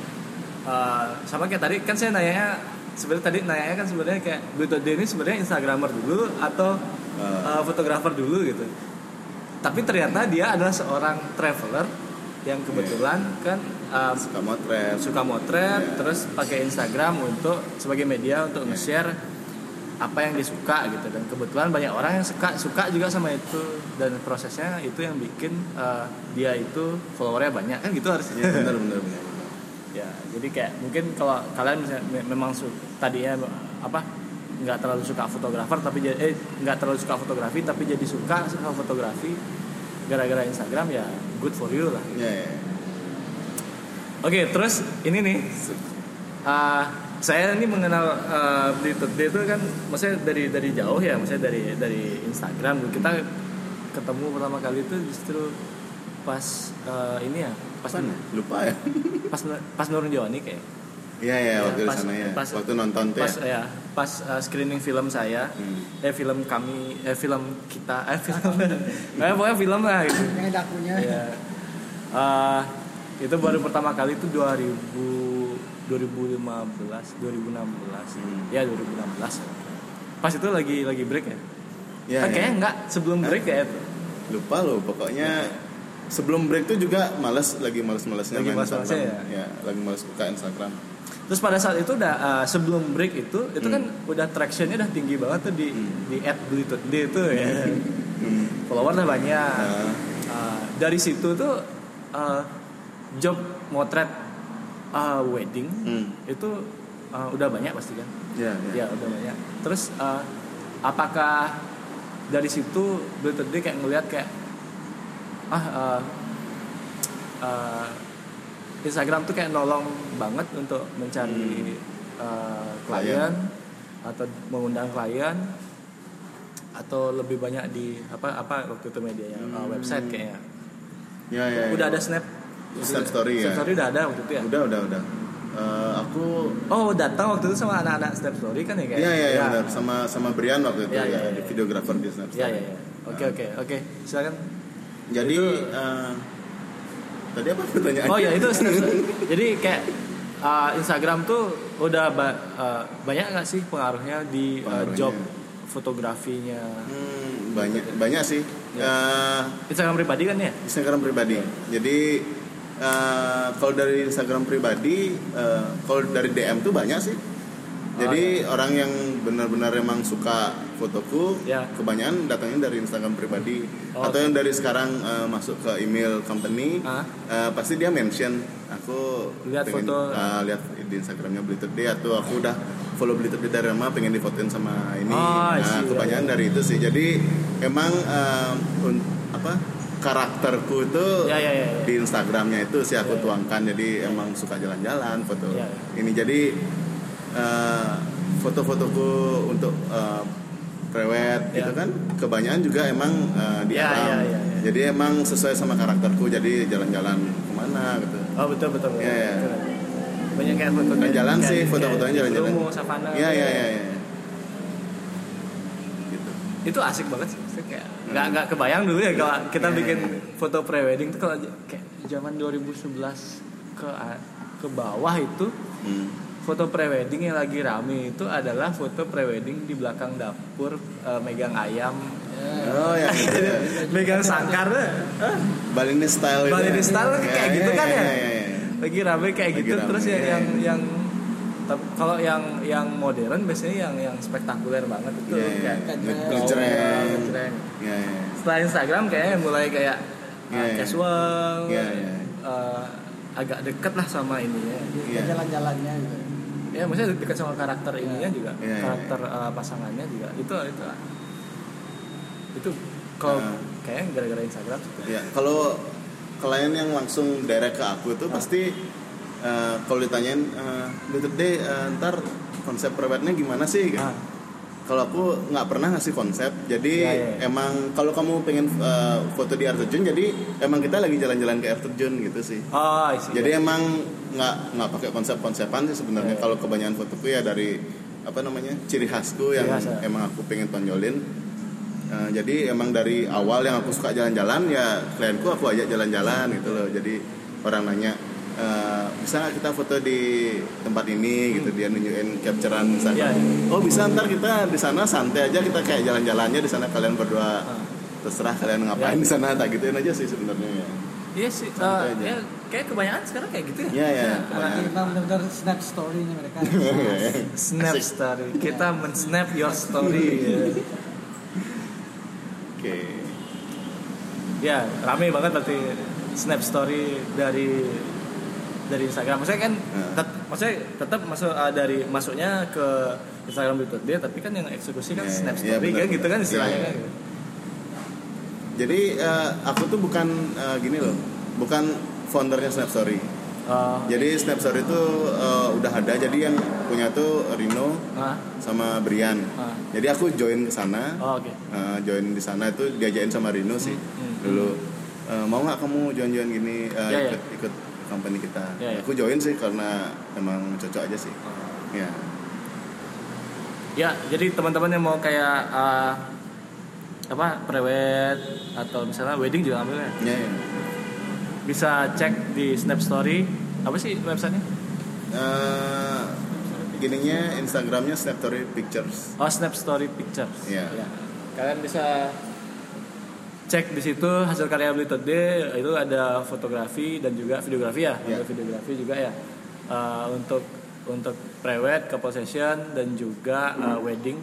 eh, sama kayak tadi kan saya nanya sebenarnya tadi nanya kan sebenarnya kayak Bluetooth ini sebenarnya instagramer dulu atau Eh. eh, fotografer dulu gitu tapi ternyata dia adalah seorang traveler yang kebetulan kan eh, suka motret suka motret Iya. terus pakai Instagram untuk sebagai media untuk nge-share apa yang disuka gitu. Dan kebetulan banyak orang yang suka suka juga sama itu. Dan prosesnya itu yang bikin eh, dia itu followernya banyak. Kan gitu harusnya. Iya, benar benar benar. (laughs) Ya jadi kayak mungkin kalau kalian misalnya me- memang su- tadinya apa nggak terlalu suka fotografer tapi jadi eh nggak terlalu suka fotografi tapi jadi suka sama fotografi gara-gara Instagram ya good for you lah ya, ya. Oke, terus ini nih, uh, saya ini mengenal uh, dia itu kan, maksudnya dari dari jauh ya, maksudnya dari dari Instagram. Kita ketemu pertama kali itu justru pas uh, ini ya, pas ya? lupa ya pas pas Nurun Jawani kayak. Iya ya waktu pas- sana ya. pas- waktu nonton tuh Pas ya. ya, pas uh, screening film saya, Hmm. eh film kami, eh film kita, eh (laughs) film, eh, pokoknya film lah gitu. Yang ada akunya. ya Eh, itu baru pertama kali itu 2000 2015 2016 Hmm. ya 2016 pas itu lagi lagi break ya, Ya, Ah, ya. kayaknya enggak sebelum break ya itu lupa loh pokoknya sebelum break tuh juga males lagi males-malesnya Lagi main males-malesnya Instagram ya lagi males buka Instagram terus pada saat itu udah eh, sebelum break itu itu kan udah tractionnya udah tinggi banget tuh di Hmm. di add Bluetooth dia itu ya Hmm. follower udah banyak Nah, Eh, dari situ tuh eh, job motret eh, wedding hmm. itu eh, udah banyak pasti kan ya, ya. ya udah banyak terus eh, apakah dari situ Bluetooth dia kayak ngelihat kayak ah eh, eh, Instagram tuh kayak nolong banget untuk mencari eh, klien atau mengundang klien atau lebih banyak di apa apa waktu itu medianya eh, website kayaknya ya, ya, ya. udah ada snap Snap story Snap ya. story udah ada waktu itu ya udah udah udah Eh, aku oh datang waktu itu sama anak-anak snap story kan ya kayak Iya iya Ya. ya, benar sama sama Brian waktu itu Iya, ya, iya, iya. di videographer di Ya Snapchat. ya ya. Oke oke oke. Silakan. Jadi Itu- tadi apa pertanyaannya? Oh ya itu jadi kayak uh, Instagram tuh udah ba- uh, banyak nggak sih pengaruhnya di uh, Pengaruhnya. job fotografinya Hmm, banyak banyak sih. Ya. Eh, Instagram pribadi kan ya? Instagram pribadi. Jadi eh, kalau dari Instagram pribadi, eh, kalau dari DM tuh banyak sih. Jadi orang yang benar-benar emang suka fotoku, Ya. kebanyakan datangnya dari Instagram pribadi Oh. atau yang dari sekarang eh, masuk ke email company, eh, pasti dia mention aku Lihat foto. eh, lihat di Instagramnya Blitter Day atau aku udah follow Blitter Day dari lama pengen difotoin sama ini. Oh, nah, see. kebanyakan dari itu sih. Jadi emang eh, un- apa karakterku itu Ya ya ya. ya. di Instagramnya itu sih aku Ya. tuangkan jadi emang suka jalan-jalan foto Ya. ini jadi eh, foto-fotoku untuk eh, prewed Ya. gitu kan kebanyakan juga emang eh, di Ya, alam ya, ya, ya. jadi emang sesuai sama karakterku jadi jalan-jalan ke mana gitu Oh betul betul. betul. Ya, ya. Betul. Banyak kayak foto Kayak jalan sih, foto-fotonya jalan-jalan. Savana. Iya iya iya iya. gitu Itu asik banget sih. Kayak nggak nggak kebayang dulu ya kalau kita Iya, bikin foto prewedding tuh kalau kayak zaman 2011 ke ke bawah itu Hmm. Foto prewedding yang lagi rame itu adalah foto prewedding di belakang dapur eh, megang ayam oh ya gitu ya. megang sangkar eh, Balinese style itu Balinese ya. style kayak gitu kan ya? iya, iya, iya. lagi rame kayak Lagi gitu rame, terus yang iya, yang iya. yang tapi kalau yang yang modern biasanya yang yang spektakuler banget itu Iya, iya. kayak Ngejreng. Iya, iya. setelah Instagram kayaknya mulai kayak uh, Iya, iya. casual Iya, iya. uh, agak deket lah sama ininya Iya. Jalan-jalannya gitu. Ya maksudnya dekat sama karakter ininya juga iya. karakter uh, pasangannya juga itu itu itu kalau Nah. kayaknya gara-gara Instagram sih. Ya, kalau klien yang langsung direct ke aku itu pasti eh, kalau ditanyain Little Day eh, ntar konsep prewednya gimana sih gitu. Ah. kalau aku nggak pernah ngasih konsep jadi Ya, ya, ya. emang kalau kamu pengen eh, foto di air terjun jadi emang kita lagi jalan-jalan ke air terjun gitu sih Oh, I see. jadi emang nggak nggak pakai konsep-konsepan sih sebenarnya Ya, ya. kalau kebanyakan fotoku ya dari apa namanya ciri khasku Ciri yang khas, ya. emang aku pengen tonjolin Eh, jadi emang dari awal yang aku suka jalan-jalan ya klienku aku ajak jalan-jalan gitu loh jadi orang nanya "Eh, bisa nggak kita foto di tempat ini gitu dia nunjukin capturean Iya, misalnya iya. oh bisa ntar kita di sana santai aja kita kayak jalan-jalannya di sana kalian berdua Ah. terserah kalian ngapain Ya. di sana tak gituin aja sih sebenarnya ya Iya sih. Eh, aja. ya, kayak kebanyakan sekarang kayak gitu ya. Iya ya. Berarti kita benar-benar snap story-nya mereka. (laughs) Snap Asik. story. Kita men-snap your story. Oke. Ya, rame banget berarti snap story dari dari Instagram. Maksudnya kan, Hmm. tet- maksudnya tetap masuk eh, dari masuknya ke Instagram itu dia, tapi kan yang eksekusi kan Iya, snap story benar, kan gitu kan istilahnya Iya, kan. iya. Jadi eh, aku tuh bukan eh, gini loh, bukan foundernya Snapstory. Oh, Jadi Snapstory itu eh, udah ada, jadi yang punya tuh Rino ah, sama Brian. ah. Jadi aku join ke sana, Oh, oke. eh, join di sana itu diajain sama Rino sih Hmm. dulu. Eh, mau nggak kamu join-join gini eh, Iya, iya. ikut ikut company kita? Iya, iya. Aku join sih karena emang cocok aja sih. Ya. Ya, jadi teman-teman yang mau kayak eh, apa prewed atau misalnya wedding juga ambilnya Ya, ya. bisa cek di Snap Story apa sih websitenya? Eh, gininya Instagramnya Snapstory Pictures. Oh Snap Story Pictures. Iya. Ya. Kalian bisa cek di situ hasil karya Beli Day itu ada fotografi dan juga videografi ya. Iya. Ada videografi juga ya. Eh, untuk untuk prewed, couple session dan juga eh, wedding.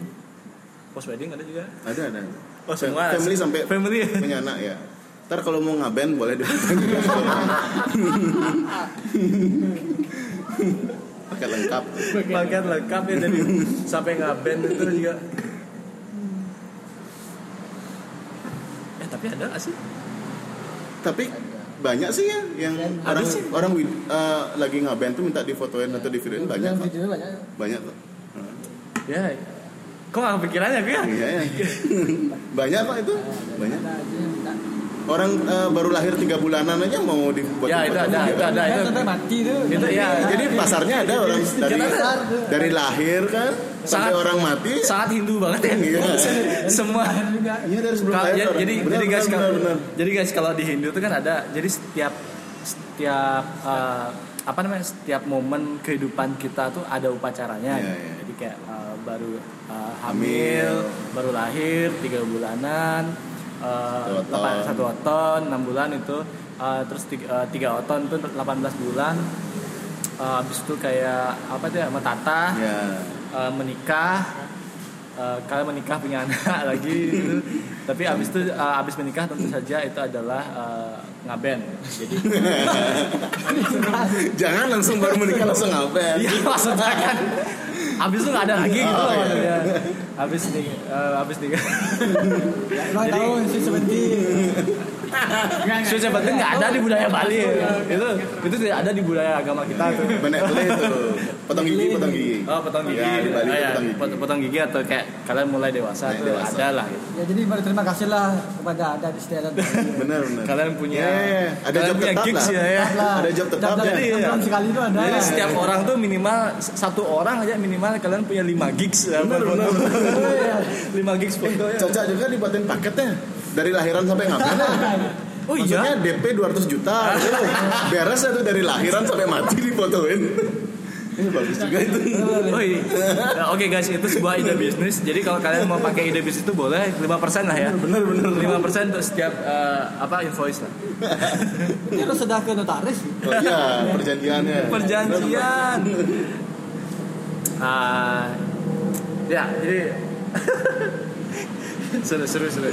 Post wedding ada juga. Ada ada. Oh, semua. Family sampai Family. punya anak ya. Ntar kalau mau ngaben boleh (laughs) pakai lengkap. Paket lengkap ya jadi sampai ngaben itu juga. Tapi ada gak sih? Tapi banyak sih ya yang Ada orang sih. orang wid- eh, lagi ngaben tuh minta difotoin atau di videoin banyak Dan kok. banyak. Banyak kok. Ya. Kok gak kepikirannya gue ya? Iya ya. (laughs) banyak kok itu. Banyak. Orang eh, baru lahir tiga bulanan aja mau dibuat Ya, itu ada, itu ada. Itu. mati tuh. Itu ya. Jadi pasarnya ada orang dari dari lahir kan sampai Sangat- orang mati. sangat Hindu banget ya. Iya. (laughs) Semua juga. Iya dari sebelum Kalau- lahir. ya, jadi Benar, jadi guys benar, kalau benar, jadi guys kalau di Hindu itu kan ada jadi setiap setiap eh, apa namanya setiap momen kehidupan kita tuh ada upacaranya Iya, gitu. iya. jadi kayak eh, baru eh, hamil, Hamil. baru lahir tiga bulanan eh, Satu oton. satu oton enam bulan itu eh, terus tiga, eh, tiga oton itu 18 bulan Eh, habis itu kayak apa tuh ya metata Ya. Eh, menikah eh, kalian menikah punya (laughs) anak lagi gitu. tapi abis itu eh, abis menikah tentu saja itu adalah eh, ngaben jadi (laughs) Jangan langsung baru menikah langsung ngapain? iya maksudnya kan abis itu nggak ada lagi gitu Oh, loh iya. maksudnya abis nih abis nikah Lo Jadi- tahu sih seperti. Suci penting nggak ada di budaya Bali itu itu tidak ada di budaya agama kita tuh beli itu. Potong gigi, potong gigi. Oh, potong gigi. Ya, di Bali Ah, itu ya, potong gigi. pot- potong gigi atau kayak kalian mulai dewasa Mulai tuh dewasa. ada lah gitu. Ya jadi berterima kasih lah kepada ada di setiap (laughs) Benar, benar. Kalian punya Ya, ya, ya. ada kalian job punya tetap gigs lah. ya ya. Ada job tetap Jam- ya. Jadi, ya. jam sekali itu ada. Jadi setiap orang tuh minimal satu orang aja minimal kalian punya 5 gigs ya, Benar, foto. benar, 5 (laughs) gigs foto ya. Cocok juga dibuatin paketnya dari lahiran sampai ngapain (laughs) Oh Maksudnya iya. DP 200 juta. Beres ya tuh dari lahiran sampai mati difotoin Ini (laughs) bagus juga itu (laughs) Oh iya. Nah, Oke guys, itu sebuah ide bisnis. Jadi kalau kalian mau pakai ide bisnis itu boleh 5% lah ya. Bener, bener. 5% untuk setiap eh, apa invoice lah. (laughs) Ini harus sudah ke notaris. Oh iya, perjanjiannya Perjanjian. Ah, ya, jadi seru seru seru.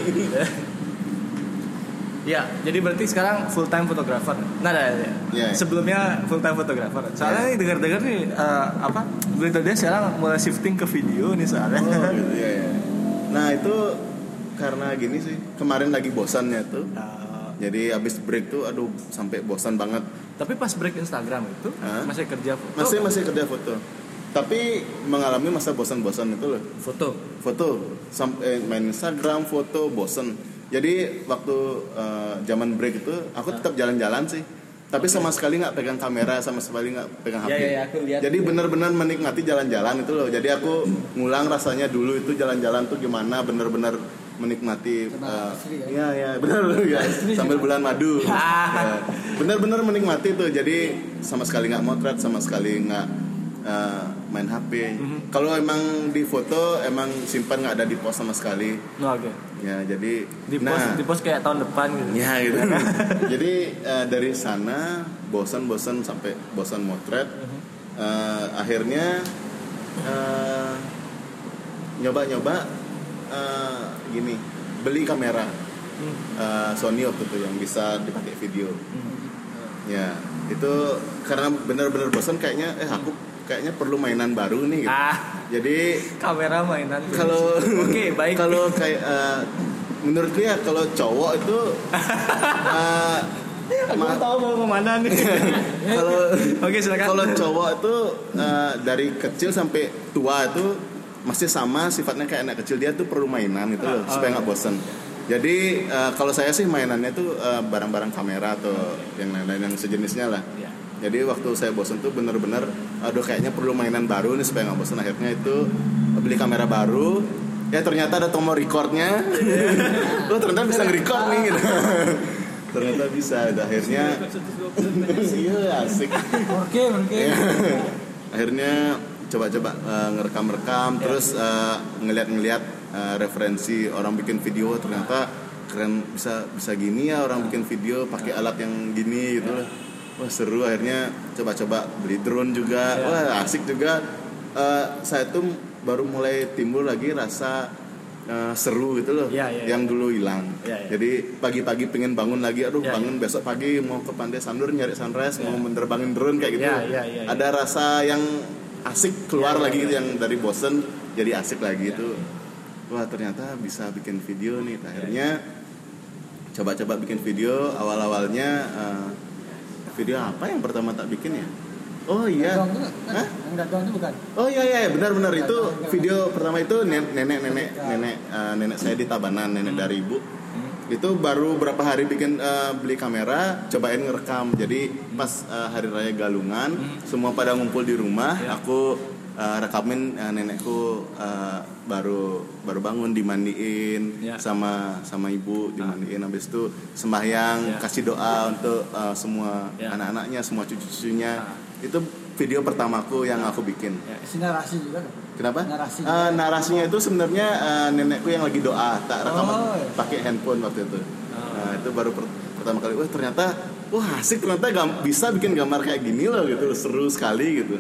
Ya, jadi berarti sekarang full time fotografer. Nah, nah, ya. Iya. sebelumnya full time fotografer. Soalnya Iya. nih dengar-dengar nih eh, apa berita dia sekarang mulai shifting ke video nih soalnya. Oh gitu (laughs) ya, ya. Nah itu karena gini sih Kemarin lagi bosannya tuh Ah, Jadi abis break tuh aduh sampai bosan banget Tapi pas break Instagram itu Hah? masih kerja foto. masih masih kerja foto tapi mengalami masa bosan-bosan itu loh foto. foto sampai main Instagram foto bosen jadi waktu eh, zaman break itu aku tetap jalan-jalan sih. Tapi sama sekali nggak pegang kamera sama sekali nggak pegang HP Ya, ya, ya, aku lihat. jadi benar-benar menikmati jalan-jalan itu loh. Jadi aku ngulang rasanya dulu itu jalan-jalan tuh gimana benar-benar menikmati eh, istri kan? iya iya benar (laughs) ya sambil bulan madu. (laughs) Ya, benar-benar menikmati tuh. Jadi sama sekali nggak motret sama sekali nggak eh, main HP Mhm. kalau emang di foto emang simpan nggak ada di post sama sekali No, oke. ya jadi Di post, nah di post kayak tahun depan gitu. ya gitu (laughs) jadi eh, dari sana bosan-bosan sampai bosan motret Mhm. Eh, akhirnya eh, nyoba-nyoba eh, gini beli kamera Hmm. eh, Sony waktu itu yang bisa dipakai video Hmm. ya itu karena benar-benar bosan kayaknya eh aku kayaknya perlu mainan baru nih gitu. Ah, jadi kamera mainan. kalau Oke, baik. kalau kayak eh, menurutku ya kalau cowok itu (laughs) eh, Aku ma- tahu mau ke mana nih. (laughs) kalau Oke, silakan. kalau cowok itu eh, dari kecil sampai tua itu masih sama sifatnya kayak anak kecil dia tuh perlu mainan itu loh Ah, supaya nggak bosan jadi eh, kalau saya sih mainannya tuh eh, barang-barang kamera atau yang lain-lain yang sejenisnya lah Ya. Jadi waktu saya bosan tuh bener-bener aduh kayaknya perlu mainan baru nih supaya nggak bosan akhirnya itu beli kamera baru. Ya ternyata ada tombol recordnya. (laughs) Oh ternyata bisa nge-record nih gitu. (laughs) ternyata bisa. Akhirnya (laughs) iya asik. Oke, oke. Iya. akhirnya coba-coba eh, ngerekam-rekam terus eh, ngeliat-ngeliat eh, referensi orang bikin video. Ternyata keren bisa bisa gini ya orang bikin video pakai alat yang gini gitu wah seru akhirnya coba-coba beli drone juga. Ya. wah asik juga. Eh, saya tuh baru mulai timbul lagi rasa eh, seru gitu loh Ya, ya, yang dulu hilang. Ya, ya. jadi pagi-pagi pengen bangun lagi aduh bangun besok pagi mau ke Pantai Sandur nyari sunrise mau menerbangin drone kayak gitu. Ada rasa yang asik keluar lagi ya. yang dari bosen jadi asik lagi itu wah ternyata bisa bikin video nih. Akhirnya coba-coba bikin video awal-awalnya eh, video apa yang pertama tak bikin ya oh iya Dong? Hah? Yang datang itu bukan. Oh iya iya benar-benar Ya, itu jangan- video pertama itu nen- nenek nenek Ya. nenek eh, nenek saya di Tabanan nenek dari ibu Hmm. itu baru berapa hari bikin eh, beli kamera cobain ngerekam jadi pas eh, hari raya Galungan semua pada ngumpul di rumah Ya. aku eh, rekamin eh, nenekku eh, baru baru bangun dimandiin Ya. sama sama ibu dimandiin habis itu sembahyang Ya. kasih doa untuk eh, semua Ya. anak-anaknya semua cucu-cucunya Ah. itu video pertamaku yang aku bikin Ya. Narasi juga? Kenapa? Narasi. Eh, narasinya itu sebenarnya eh, nenekku yang lagi doa, tak rekam Oh, iya. pakai handphone waktu itu. Nah, itu baru per- pertama kali. Wah ternyata, wah asik ternyata gam- bisa bikin gambar kayak gini loh gitu, seru sekali gitu.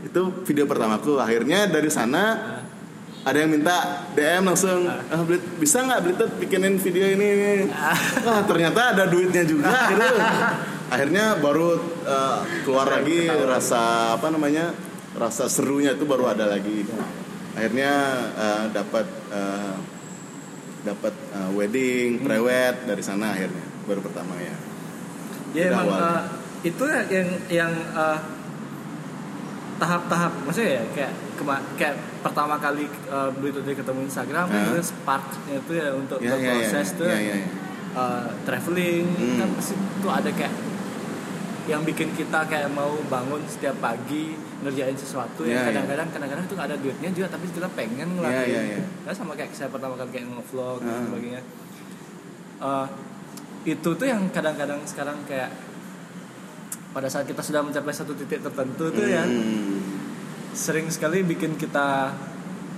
Itu video pertamaku. Akhirnya dari sana ada yang minta DM langsung, ah, Blit, bisa nggak Blitet bikinin video ini? ini?" Wah ternyata ada duitnya juga gitu. Akhirnya baru eh, keluar lagi rasa apa namanya rasa serunya itu baru ada lagi. Akhirnya eh, dapat eh, dapat eh, wedding, prewed dari sana akhirnya baru pertama ya. Ya Tidak emang awal. eh, itu ya yang yang eh, tahap-tahap maksudnya ya kayak kema- kayak pertama kali uh, begitu dia ketemu Instagram Hah? itu sparknya itu ya untuk Ya, ya, ya, proses tuh ya, ya, ya. uh, traveling Hmm. kan pasti tuh ada kayak yang bikin kita kayak mau bangun setiap pagi ngerjain sesuatu Ya, yang ya. kadang-kadang kadang-kadang tuh nggak ada duitnya juga tapi kita pengen ngelakuin ya, ya. Nah, sama kayak saya pertama kali kayak nge-vlog dan Ah. sebagainya Eh, itu tuh yang kadang-kadang sekarang kayak pada saat kita sudah mencapai satu titik tertentu tuh ya Hmm. sering sekali bikin kita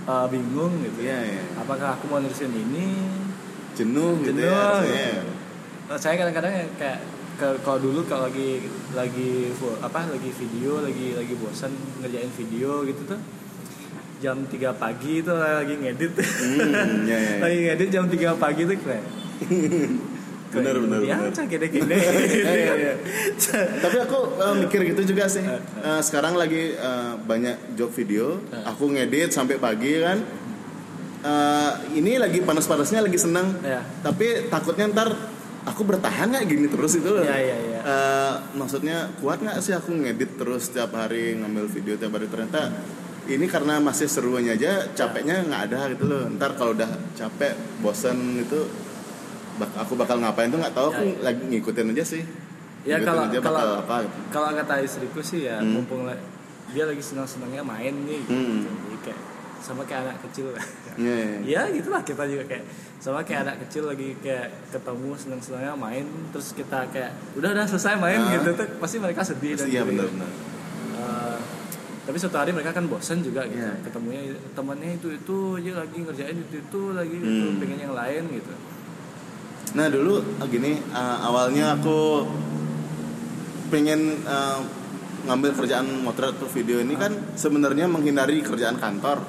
uh, bingung gitu Iya, iya. apakah aku mau nulisin ini Jenuh, gitu Jenuh, ya. gitu. Nah, saya kadang-kadang ya kayak kalau dulu kalau lagi lagi apa lagi video lagi lagi bosan ngerjain video gitu tuh jam 3 pagi tuh lagi ngedit Hmm, ya, ya, ya. (laughs) lagi ngedit jam 3 pagi tuh kayak (laughs) Benar, benar, ya benar. cak gede-gede (laughs) Iya, iya, iya. (laughs) Tapi aku eh, mikir gitu juga sih. Eh, sekarang lagi eh, banyak job video, aku ngedit sampai pagi kan. Eh, ini lagi panas-panasnya lagi senang. Iya. Tapi takutnya ntar aku bertahan nggak gini terus itu loh iya, iya. Eh, maksudnya kuat nggak sih aku ngedit terus tiap hari ngambil video tiap hari ternyata ini karena masih serunya aja capeknya nggak ada gitu loh ntar kalau udah capek bosen itu bak- aku bakal ngapain tuh nggak tahu aku Ya, ya. lagi ngikutin aja sih Ya Ngikutin kalau aja bakal kalau apa gitu. kalau kata istriku sih ya Hmm. mumpung dia lagi senang-senangnya main nih gitu. Hmm. Jadi kayak sama kayak anak kecil lah. Iya, iya. ya gitulah kita juga kayak sama kayak anak kecil lagi kayak ketemu senang-senangnya main terus kita kayak udah udah selesai main Ah. gitu tuh pasti mereka sedih dan iya gitu. benar-benar Eh, tapi suatu hari mereka kan bosan juga gitu Iya. ketemunya temannya itu itu aja lagi ngerjain itu itu lagi itu Hmm. pengen yang lain gitu Nah dulu ah, gini ah, awalnya aku pengen ah, ngambil kerjaan motret atau video ini kan sebenarnya menghindari kerjaan kantor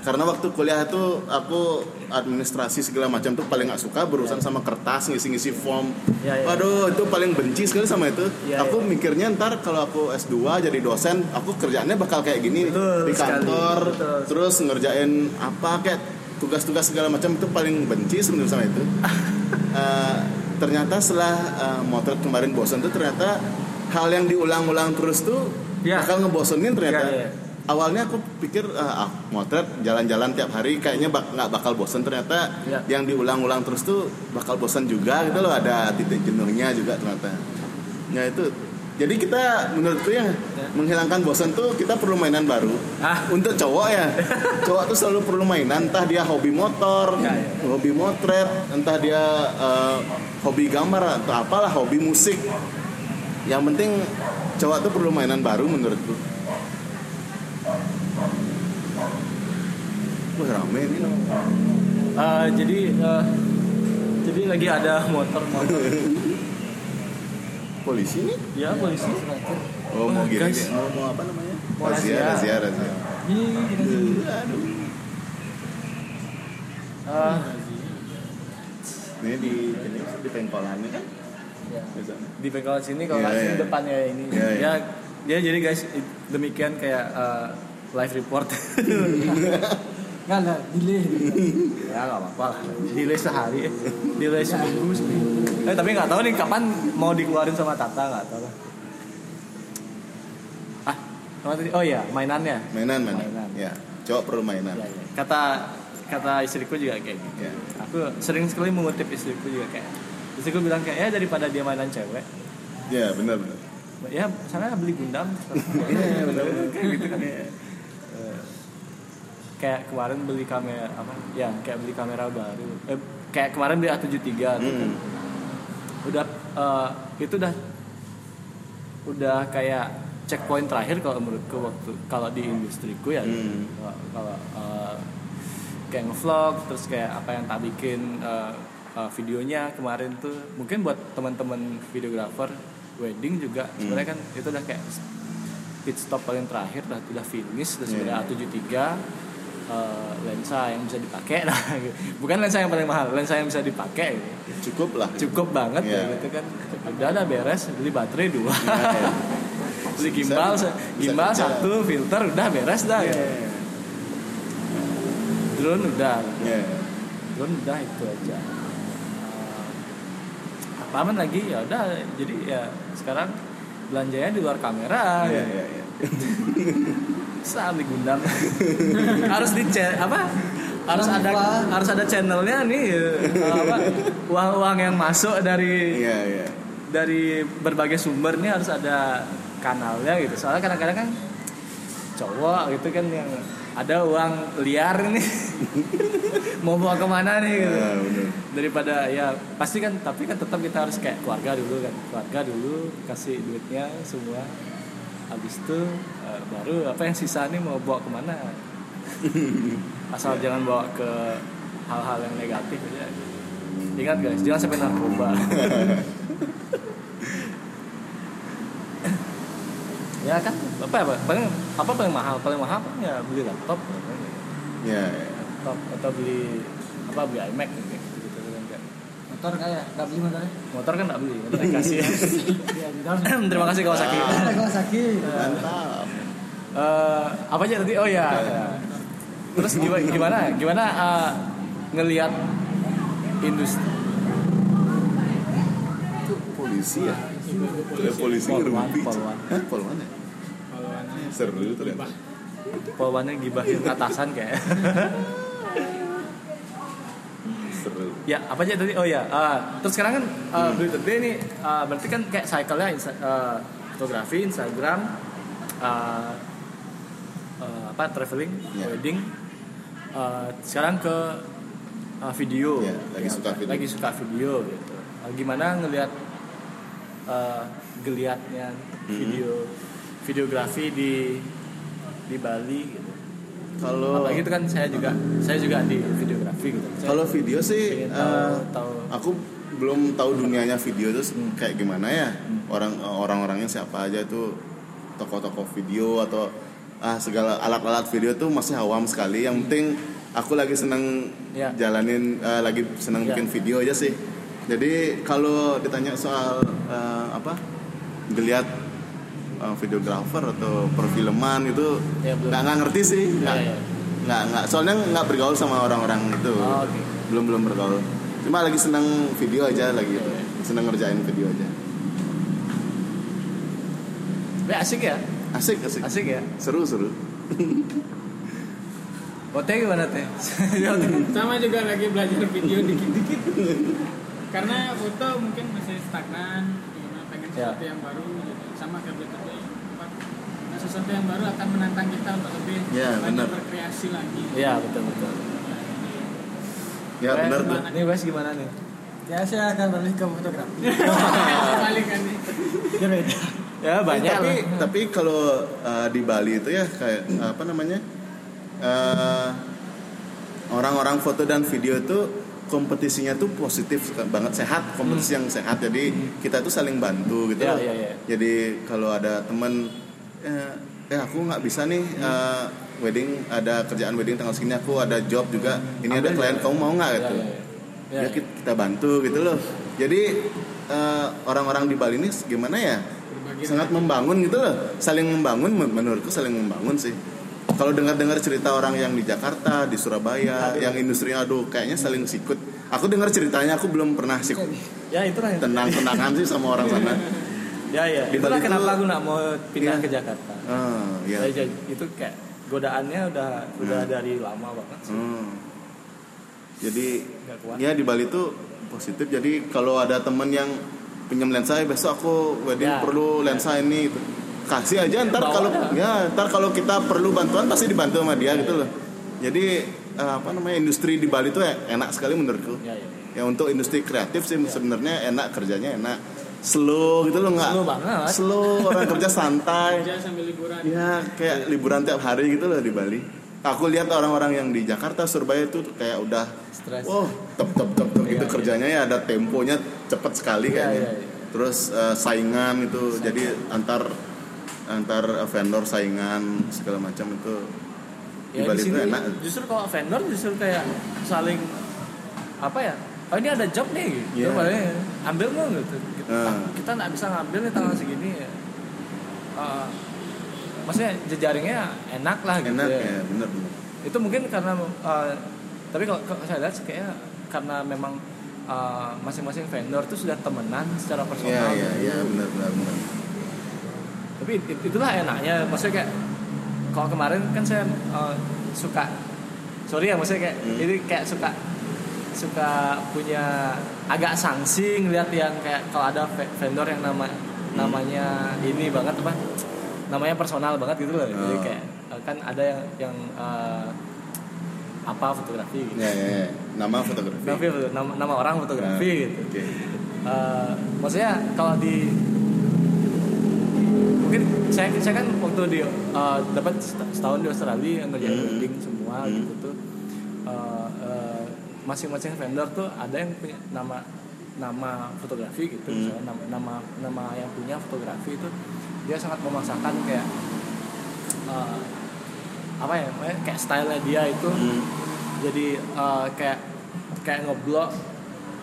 karena waktu kuliah itu aku administrasi segala macam tuh paling nggak suka berurusan sama kertas ngisi-ngisi form. Ya, ya. Waduh itu paling benci sekali sama itu. Ya, aku ya. mikirnya ntar kalau aku S2 jadi dosen aku kerjaannya bakal kayak gini Betul di sekali. kantor Betul. terus ngerjain apa kayak tugas-tugas segala macam itu paling benci sebenarnya sama itu. (laughs) Eh, ternyata setelah eh, motret kemarin bosan tuh ternyata hal yang diulang-ulang terus tuh Ya. bakal ngebosenin ternyata. Ya, ya. Awalnya aku pikir ah, ah, motret jalan-jalan tiap hari kayaknya bak- nggak bakal bosan ternyata Ya. yang diulang-ulang terus tuh bakal bosan juga gitu loh ada titik jenuhnya juga ternyata. Ya itu. Jadi kita menurutku ya, menghilangkan bosan tuh kita perlu mainan baru. Ah. Untuk cowok ya, (laughs) cowok tuh selalu perlu mainan. Entah dia hobi motor, Ya, ya. hobi motret, entah dia eh, hobi gambar atau apalah, hobi musik. Yang penting cowok tuh perlu mainan baru menurutku. Wah rame ini. Eh, jadi eh, jadi lagi ada motor motor (laughs) Polisi nih? ya polisi Oh mau gini, guys. mau, mau apa namanya? Mau razia, razia. razia. Ini sih. Aduh. Eh, Ini di ini di pengkolannya kan? ya. Di bengkel sini kalau Iya, nggak sini iya. depannya ini Iya, iya. ya ya jadi guys demikian kayak eh, live report (laughs) Nggak ada delay. ya nggak apa-apa lah delay sehari delay seminggu seminggu eh tapi nggak tahu nih kapan mau dikeluarin sama Tata nggak tahu lah ah tadi oh ya mainannya Mainan, mainan. Mainan. Ya, cowok perlu mainan. Ya, ya. kata kata istriku juga kayak gitu Ya. aku sering sekali mengutip istriku juga kayak istriku bilang kayak ya daripada dia mainan cewek Ya, benar benar. ya sana beli gundam (laughs) Iya, benar. kayak gitu kan Eh, kayak kemarin beli kamera apa ya kayak beli kamera baru eh, kayak kemarin beli A73 tuh kan. Hmm. udah eh, itu udah udah kayak checkpoint terakhir kalau menurutku waktu kalau di industriku ya Hmm. Kalau- eh, kayak ngevlog terus kayak apa yang tak bikin eh, eh, videonya kemarin tuh mungkin buat teman-teman videografer wedding juga Hmm. sebenarnya kan itu udah kayak pit stop paling terakhir udah udah finish terus udah A73 eh, lensa yang bisa dipakai nah (laughs) bukan lensa yang paling mahal lensa yang bisa dipakai gitu Cukup lah. cukup banget Iya. ya gitu kan udah ada beres beli baterai dua Ya, (laughs) beli Bisa- gimbal bisa gimbal kerja. satu filter udah beres dah ya. gitu. drone udah Ya. drone udah itu aja Eh, apa lagi ya udah jadi ya sekarang belanjanya di luar kamera Ya, ya. ya, ya. Bisa beli gundam harus di apa? Harus ada harus ada channelnya nih eh, apa uang-uang yang masuk dari Iya, iya. dari berbagai sumber nih harus ada kanalnya gitu. Soalnya kadang-kadang kan cowok gitu kan yang ada uang liar nih. (laughs) Mau bawa ke mana nih gitu. Ya, daripada ya pasti kan tapi kan tetap kita harus kayak keluarga dulu kan. Keluarga dulu kasih duitnya semua habis itu eh, baru apa yang sisa nih mau bawa ke mana? (laughs) Asal jangan bawa ke hal-hal yang negatif aja. Ingat guys jangan sampai narkoba. (laughs) Ya kan? Apa ya Pak? paling apa paling mahal? Paling mahal kan ya beli laptop. Ya, ya. laptop atau beli apa beli iMac. gitu Motor kayak nggak beli motornya. motor kan nggak beli motor kasih Iya, di dalam. terima kasih Kawasaki. Kawasaki. Mantap. Eh, apa aja tadi? Oh ya terus gimana gimana? Gimana eh, ngelihat industri? Polisi ya? Kuliah polisi Polwan, ngerumpi polwan. Hah, polwan ya Polwannya seru ternyata. Polwannya gibahin atasan kayak. (laughs) seru ya apa aja tadi? Oh ya. ah, terus sekarang kan uh, Day ini ah, berarti kan kayak cycle-nya insta- ah, fotografi, Instagram, ah, ah, apa traveling, Ya. wedding. ah, sekarang ke ah, video. Ya, lagi suka video. Lagi suka video gitu. Ah, gimana ngelihat ah, geliatnya Hmm. video videografi di di Bali gitu. Kalau Apalagi itu kan saya juga saya juga di videografi gitu. Saya kalau video sih pengen tahu, eh, tahu aku belum tahu dunianya video itu Hmm. kayak gimana ya orang orang-orangnya siapa aja tuh toko-toko video atau ah segala alat-alat video tuh masih awam sekali yang penting aku lagi seneng Ya. jalanin eh, lagi seneng Ya. bikin video aja sih jadi kalau ditanya soal eh, apa geliat eh, videografer atau perfilman itu Ya, belum. nggak nggak ngerti sih nggak Ya, ya. nggak nggak soalnya nggak bergaul sama orang-orang itu Oh, oke. belum belum bergaul cuma lagi seneng video aja lagi gitu Iya, seneng ngerjain video aja Tapi asik ya, asik asik, asik ya. seru seru (laughs) Oh teh gimana teh? (laughs) sama juga lagi belajar video dikit-dikit karena foto mungkin masih stagnan pengen Ya. sesuatu yang baru. Sama Day apa, nah, sesuatu yang baru akan menantang kita untuk lebih Ya, banyak berkreasi lagi Iya betul betul. ya Wes, benar tuh? Nih Wes gimana nih? Ya saya akan beralih ke fotografi. (laughs) balik kan nih Ya beda. Ya banyak tapi lah. tapi kalau uh, di Bali itu ya kayak apa namanya uh, orang-orang foto dan video itu kompetisinya tuh positif banget sehat kompetisi yang sehat jadi kita tuh saling bantu gitu Hmm. Ya, loh. ya, ya. jadi kalau ada temen eh, eh aku nggak bisa nih Hmm. uh, wedding ada kerjaan wedding tanggal segini aku ada job juga ini ada Ambil klien ya. kamu mau nggak Ya, gitu ya, ya. ya kita, kita bantu gitu loh jadi eh, orang-orang di Bali ini gimana ya berbagi sangat membangun gitu loh saling membangun men- menurutku saling membangun sih kalau dengar-dengar cerita orang yang di Jakarta di Surabaya yang industri aduh kayaknya saling sikut aku dengar ceritanya aku belum pernah sikut Ya itu lah. tenang-tenangan sih sama orang sana Ya ya. Itulah Bali kenapa aku nak mau pindah Iya. ke Jakarta. ah ya Ya, jadi itu kayak godaannya udah udah Hmm. dari lama banget. sih. Hmm. jadi ya di Bali tuh positif jadi kalau ada temen yang pinjam lensa "Eh, besok aku wedding Ya. perlu lensa ini gitu. Kasih aja ntar kalau ya ntar kalau kita perlu bantuan pasti dibantu sama dia gitu loh jadi eh, apa namanya industri di Bali ya enak sekali menurutku Ya ya. ya untuk industri kreatif sih sebenarnya enak kerjanya enak slow gitu loh nggak Slow banget. slow orang kerja santai kerja sambil liburan Ya kayak liburan tiap hari gitu loh di Bali. Aku lihat orang-orang yang di Jakarta, Surabaya itu kayak udah, Stres. oh tep tep tep tep gitu Iya, kerjanya ya ada temponya cepet sekali Iya, kayaknya. iya, iya. Terus eh, saingan itu, jadi antar antar vendor saingan segala macam itu di Ya, Bali di itu sini enak. justru kalau vendor justru kayak saling apa ya? Oh ini ada job nih, gitu. Iya. Paling, ambil nggak gitu. Gitu. Ah. Kita nggak bisa ngambil nih tanggal segini. Ya. Eh, maksudnya jejaringnya enak lah gitu Enak ya. ya, bener bener. Itu mungkin karena eh, tapi kalau kalau saya lihat kayaknya karena memang masing-masing vendor tuh sudah temenan secara Iya personal. iya gitu. iya bener bener. Tapi it- itulah enaknya maksudnya kayak kalau kemarin kan saya eh, suka sorry ya maksudnya kayak Hmm. ini kayak suka suka punya agak sanksi ngeliat yang kayak kalau ada ve- vendor yang nama namanya ini banget apa namanya personal banget gitu loh jadi Oh. kayak eh, kan ada yang yang eh, apa fotografi gitu. Ya ya ya. Nama fotografi. Nama, nama orang fotografi Nah, gitu Oke. Eh, maksudnya kalau di mungkin saya saya kan waktu di eh, dapat seta- setahun di Australia yang ngerjain Hmm. wedding semua Hmm. gitu tuh eh, masing-masing vendor tuh ada yang punya nama nama fotografi gitu Hmm. misalnya nama, nama nama yang punya fotografi itu dia sangat memaksakan kayak eh, apa ya kayak stylenya dia itu Hmm. jadi eh, kayak kayak ngeblok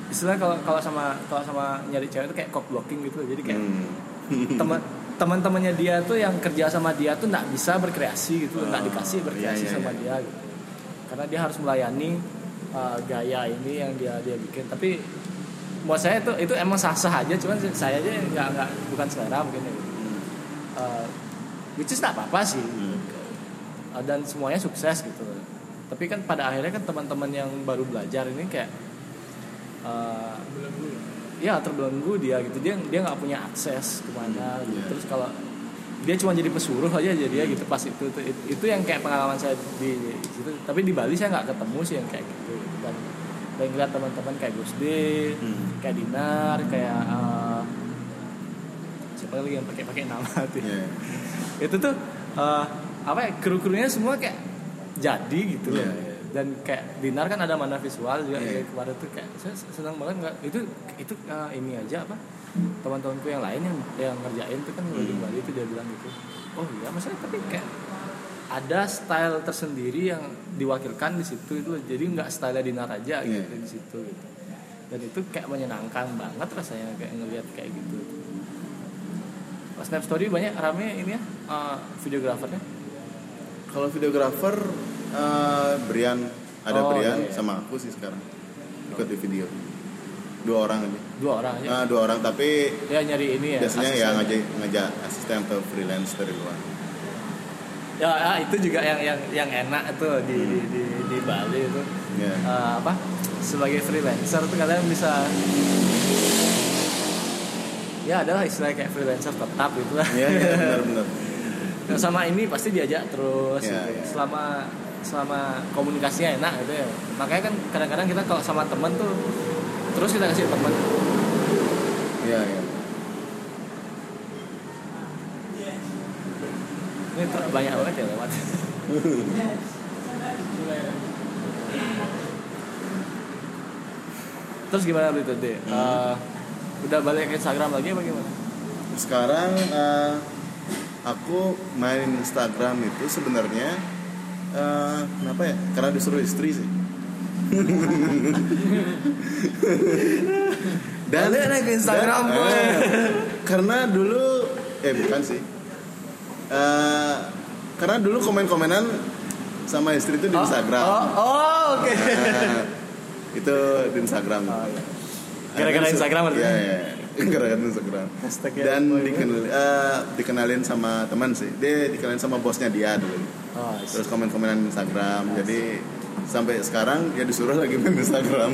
istilah kalau kalau sama kalau sama nyari cewek itu kayak cock blocking gitu jadi kayak Hmm. teman (laughs) teman-temannya dia tuh yang kerja sama dia tuh nggak bisa berkreasi gitu nggak Oh, dikasih berkreasi iya, iya, sama iya. dia gitu. Karena dia harus melayani uh, gaya ini yang dia dia bikin. Tapi buat saya itu itu emang sah sah aja. Cuman saya aja nggak nggak bukan selera mungkin ya. Eh, which is tak apa apa sih. Hmm. Uh, dan semuanya sukses gitu. Tapi kan pada akhirnya kan teman-teman yang baru belajar ini kayak uh, ya terbelenggu dia gitu dia dia nggak punya akses ke mana gitu. Iya. terus kalau dia cuma jadi pesuruh aja jadi ya gitu pas itu itu, itu yang kayak pengalaman saya di situ tapi di Bali saya nggak ketemu sih yang kayak gitu dan dan ngeliat teman-teman kayak Gus D Hmm. kayak Dinar kayak uh, siapa lagi yang pakai pakai nama tuh Iya. itu tuh uh, apa ya kru-krunya semua kayak jadi gitu loh iya. Dan kayak Dinar kan ada mana visual juga Iya. kayak kemarin tuh kayak saya senang banget nggak itu itu uh, ini aja apa teman-temanku yang lain yang yang ngerjain tuh kan di Hmm. Bali itu dia bilang gitu oh iya maksudnya tapi kayak ada style tersendiri yang diwakilkan di situ itu jadi nggak style Dinar aja gitu Iya. di situ gitu dan itu kayak menyenangkan banget rasanya kayak ngelihat kayak gitu pas Snap Story banyak rame ini ya uh, videografernya Kalau videografer eh, Brian ada Oh, Brian iya. sama aku sih sekarang ikut di video dua orang aja. dua orang aja Nah, dua orang tapi ya nyari ini ya biasanya asisten. ya ngajak ngajak asisten atau freelance dari luar. ya, ya, itu juga yang yang yang enak tuh di di, di, di Bali itu Ya. Eh, apa sebagai freelancer tuh kalian bisa ya adalah istilah kayak freelancer tetap gitu lah Iya, iya benar-benar. (laughs) Nah, sama ini pasti diajak terus Iya, gitu. iya. selama selama komunikasinya enak gitu ya. Makanya kan kadang-kadang kita kalau sama temen tuh terus kita kasih temen. Iya, iya. ini truk banyak banget ya lewat. (laughs) Terus gimana itu deh Hmm. udah balik ke Instagram lagi apa gimana? Sekarang eh, aku main Instagram itu sebenarnya eh, kenapa ya? Karena disuruh istri sih. Balik nih ke Instagram, dan- boy. eh, karena dulu eh bukan sih. Eh, karena dulu komen-komenan sama istri itu di Instagram. oh, oh oke Nah, itu di Instagram. Oh, iya. Gara-gara Instagram? Iya, iya. (laughs) Gara-gara Instagram. Hashtag ya, Dan boy. dikenal, eh, dikenalin sama teman sih. Dia dikenalin sama bosnya dia dulu. Oh, Terus komen-komenan Instagram. Jadi sampai sekarang ya disuruh lagi main Instagram.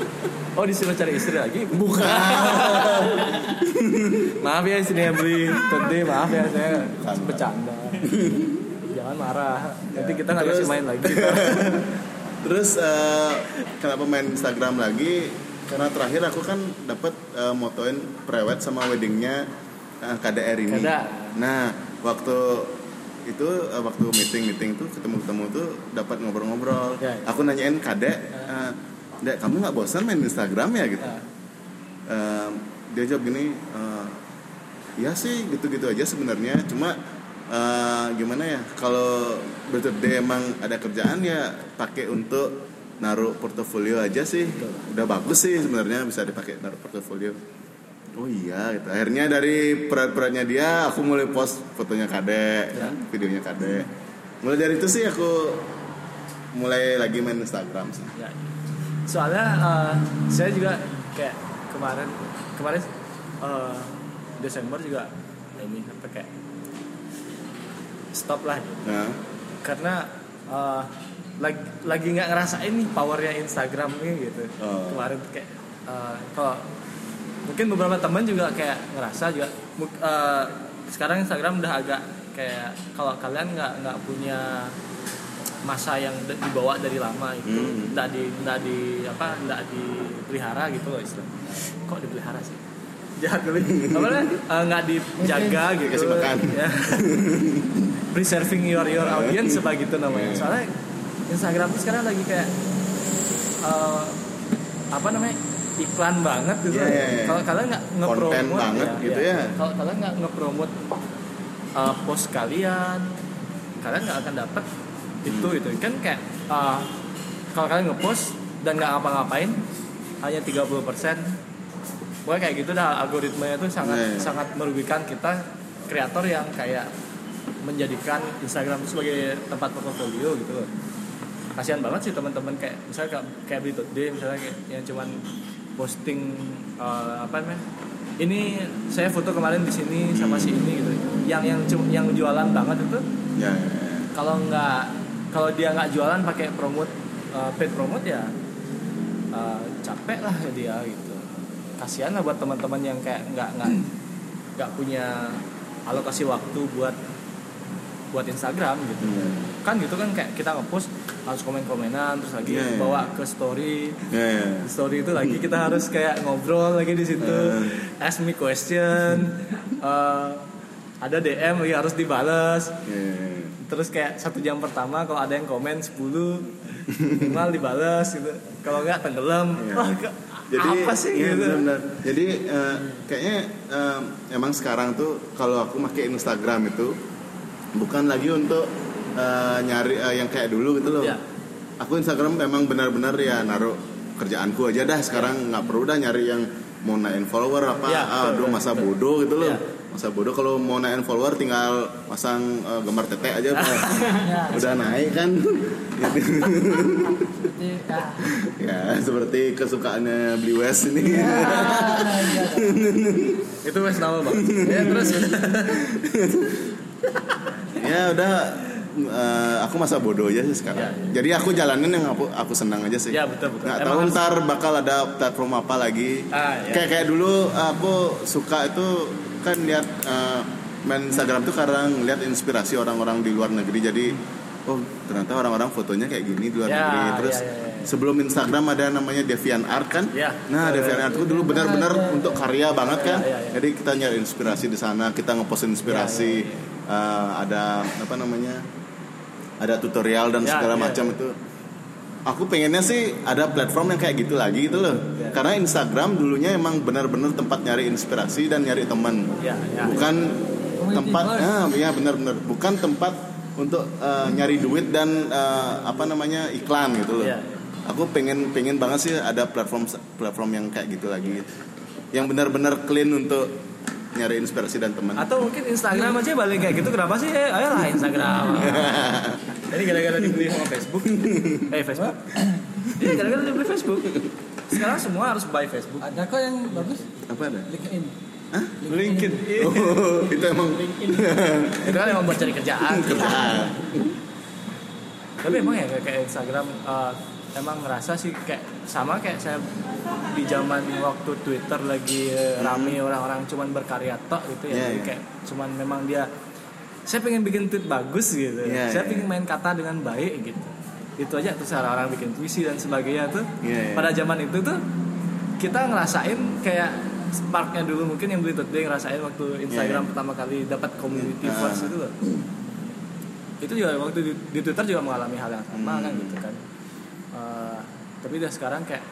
(laughs) oh disuruh cari istri lagi Bukan. (laughs) maaf ya sini yang beli Tadi maaf ya saya Bercanda. jangan marah nanti kita nggak kasih main lagi (laughs) Terus eh, kenapa main Instagram lagi? Karena terakhir aku kan dapat eh, motoin prewed sama weddingnya eh, KDR ini. KDR. Nah, waktu itu eh, waktu meeting meeting tuh ketemu ketemu tuh dapat ngobrol-ngobrol. Ya, ya. Aku nanyain Kade, eh, Dek kamu nggak bosan main Instagram ya gitu? Em, dia jawab gini, eh, ya sih gitu-gitu aja sebenarnya. Cuma eh, gimana ya? Kalau birthday emang ada kerjaan ya pakai untuk naruh portofolio aja sih. Udah bagus sih sebenarnya bisa dipakai naruh portofolio. Oh iya, gitu. Akhirnya dari peran-perannya dia, aku mulai post fotonya Kade, Ya. videonya Kade. Mulai dari itu sih aku mulai lagi main Instagram sih. ya. soalnya eh, saya juga kayak kemarin kemarin eh, Desember juga ini apa kayak stop lah Nah, karena eh, lagi lagi nggak ngerasain nih powernya Instagram nih gitu Oh. kemarin kayak eh, kalau mungkin beberapa teman juga kayak ngerasa juga eh, sekarang Instagram udah agak kayak kalau kalian nggak nggak punya masa yang dibawa dari lama itu Hmm. nggak di nggak di apa nggak dipelihara gitu loh istilah. Kok dipelihara sih? Jahat kali. Apa? Eh, nggak dijaga (laughs) gitu. Dikasih makan. ya. (laughs) Preserving your your audience sebegitu namanya. Soalnya Instagram tuh sekarang lagi kayak eh, apa namanya iklan banget gitu Iya, iya, iya. kalau kalian nggak Konten ngepromote banget gitu ya. kalau kalian nggak ngepromote uh, post kalian kalian nggak akan dapat itu Hmm. itu kan kayak uh, kalau kalian ngepost dan nggak ngapa-ngapain hanya 30% persen Pokoknya kayak gitu dah algoritmanya tuh sangat Iya, iya. sangat merugikan kita kreator yang kayak menjadikan Instagram itu sebagai tempat portfolio gitu loh. Kasihan banget sih teman-teman kayak misalnya kayak, kayak Beli Day misalnya kayak yang cuman posting eh, apa namanya ini saya foto kemarin di sini sama si ini gitu. Yang yang yang jualan banget itu. Ya, ya, ya. kalau nggak kalau dia nggak jualan pakai promote eh, paid promote ya eh, capek lah dia gitu. Kasihan lah buat teman-teman yang kayak nggak nggak nggak punya alokasi waktu buat buat Instagram gitu Iya. kan gitu kan kayak kita ngepost harus komen-komenan terus lagi Iya, iya. bawa ke story Ya, ya. Di story itu lagi kita harus kayak ngobrol lagi di situ Eh. ask me question (laughs) eh, ada DM lagi harus dibales Ya, ya. terus kayak satu jam pertama kalau ada yang komen 10 minimal dibales gitu kalau nggak tenggelam wah ke- Jadi apa sih iya, gitu benar-benar. Jadi eh, kayaknya eh, emang sekarang tuh kalau aku pakai Instagram itu bukan lagi untuk eh, nyari eh, yang kayak dulu gitu loh. Iya. Aku Instagram memang benar-benar ya naruh kerjaanku aja dah sekarang nggak perlu dah nyari yang mau naikin follower apa Iya, ah, aduh masa betul. bodoh gitu loh Iya. masa bodoh kalau mau naikin follower tinggal pasang eh, gambar tete aja (laughs) udah, Ya, udah naik kan seperti ya. (laughs) ya seperti kesukaannya Bli West ini Ya, ya. itu wes nama banget ya terus (laughs) ya udah eh, aku masa bodoh aja sih sekarang. Ya, ya. Jadi aku jalanin yang aku aku senang aja sih. Ya, betul, betul. Nggak tahu harus- ntar bakal ada platform apa lagi. Ah, ya. Kayak kayak dulu aku suka itu kan lihat eh, main Instagram tuh karena lihat inspirasi orang-orang di luar negeri. Jadi oh ternyata orang-orang fotonya kayak gini di luar Ya, negeri. Terus ya, ya, ya. sebelum Instagram ada namanya Deviant Art kan? Ya. Nah Deviant Art itu dulu benar-benar Ya, ya, ya. untuk karya banget kan. Ya, ya, ya. Jadi kita nyari inspirasi di sana, kita ngepost inspirasi. Ya, Eh, ada apa namanya? Ada tutorial dan Ya, segala ya, macam ya. itu. Aku pengennya sih ada platform yang kayak gitu lagi gitu loh. Ya. Karena Instagram dulunya emang benar-benar tempat nyari inspirasi dan nyari teman. ya ya Bukan Community tempat first. ah ya benar-benar bukan tempat untuk eh, nyari duit dan eh, apa namanya iklan gitu loh. Ya, ya. Aku pengen pengen banget sih ada platform platform yang kayak gitu lagi. Yang benar-benar clean untuk nyari inspirasi dan teman. atau mungkin Instagram aja balik kayak gitu kenapa sih? Eh, ayolah Instagram. (laughs) Ini gara-gara dibeli sama Facebook? Eh Facebook. Ini gara-gara dibeli Facebook. Sekarang semua harus buy Facebook. Ada kok yang bagus? Apa ada? LinkedIn. LinkedIn. Oh, itu emang (laughs) itu kan emang buat cari kerjaan. Kerjaan. tapi emang ya kayak kayak Instagram eh, emang ngerasa sih kayak sama kayak saya di zaman waktu Twitter lagi eh, rame orang-orang cuman berkarya tok gitu ya Iya, Jadi iya. kayak cuman memang dia saya pengen bikin tweet bagus gitu Iya, saya iya. pengen main kata dengan baik gitu itu aja terus orang-orang bikin puisi dan sebagainya tuh Iya, iya. pada zaman itu tuh kita ngerasain kayak sparknya dulu mungkin yang beli Today ngerasain waktu Instagram Iya, iya. pertama kali dapat community Ah. first itu loh itu juga waktu di, di Twitter juga mengalami hal yang sama Hmm. kan gitu kan Eh, tapi udah sekarang kayak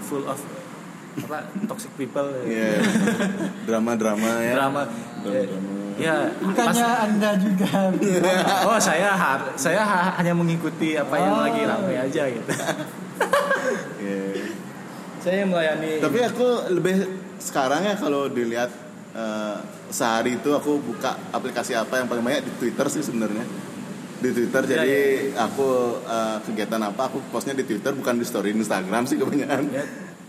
full of apa toxic people Iya. Drama-drama ya. drama Drama-drama. ya Bukannya anda juga pas- (laughs) oh saya har- saya ha- hanya mengikuti apa yang Oh. lagi ramai aja gitu Iya. saya yang melayani Tapi aku lebih sekarang ya kalau dilihat eh, sehari itu aku buka aplikasi apa yang paling banyak di Twitter sih sebenarnya. Di Twitter Ya, jadi aku eh, kegiatan apa aku postnya di Twitter bukan di story Instagram sih kebanyakan. Ya.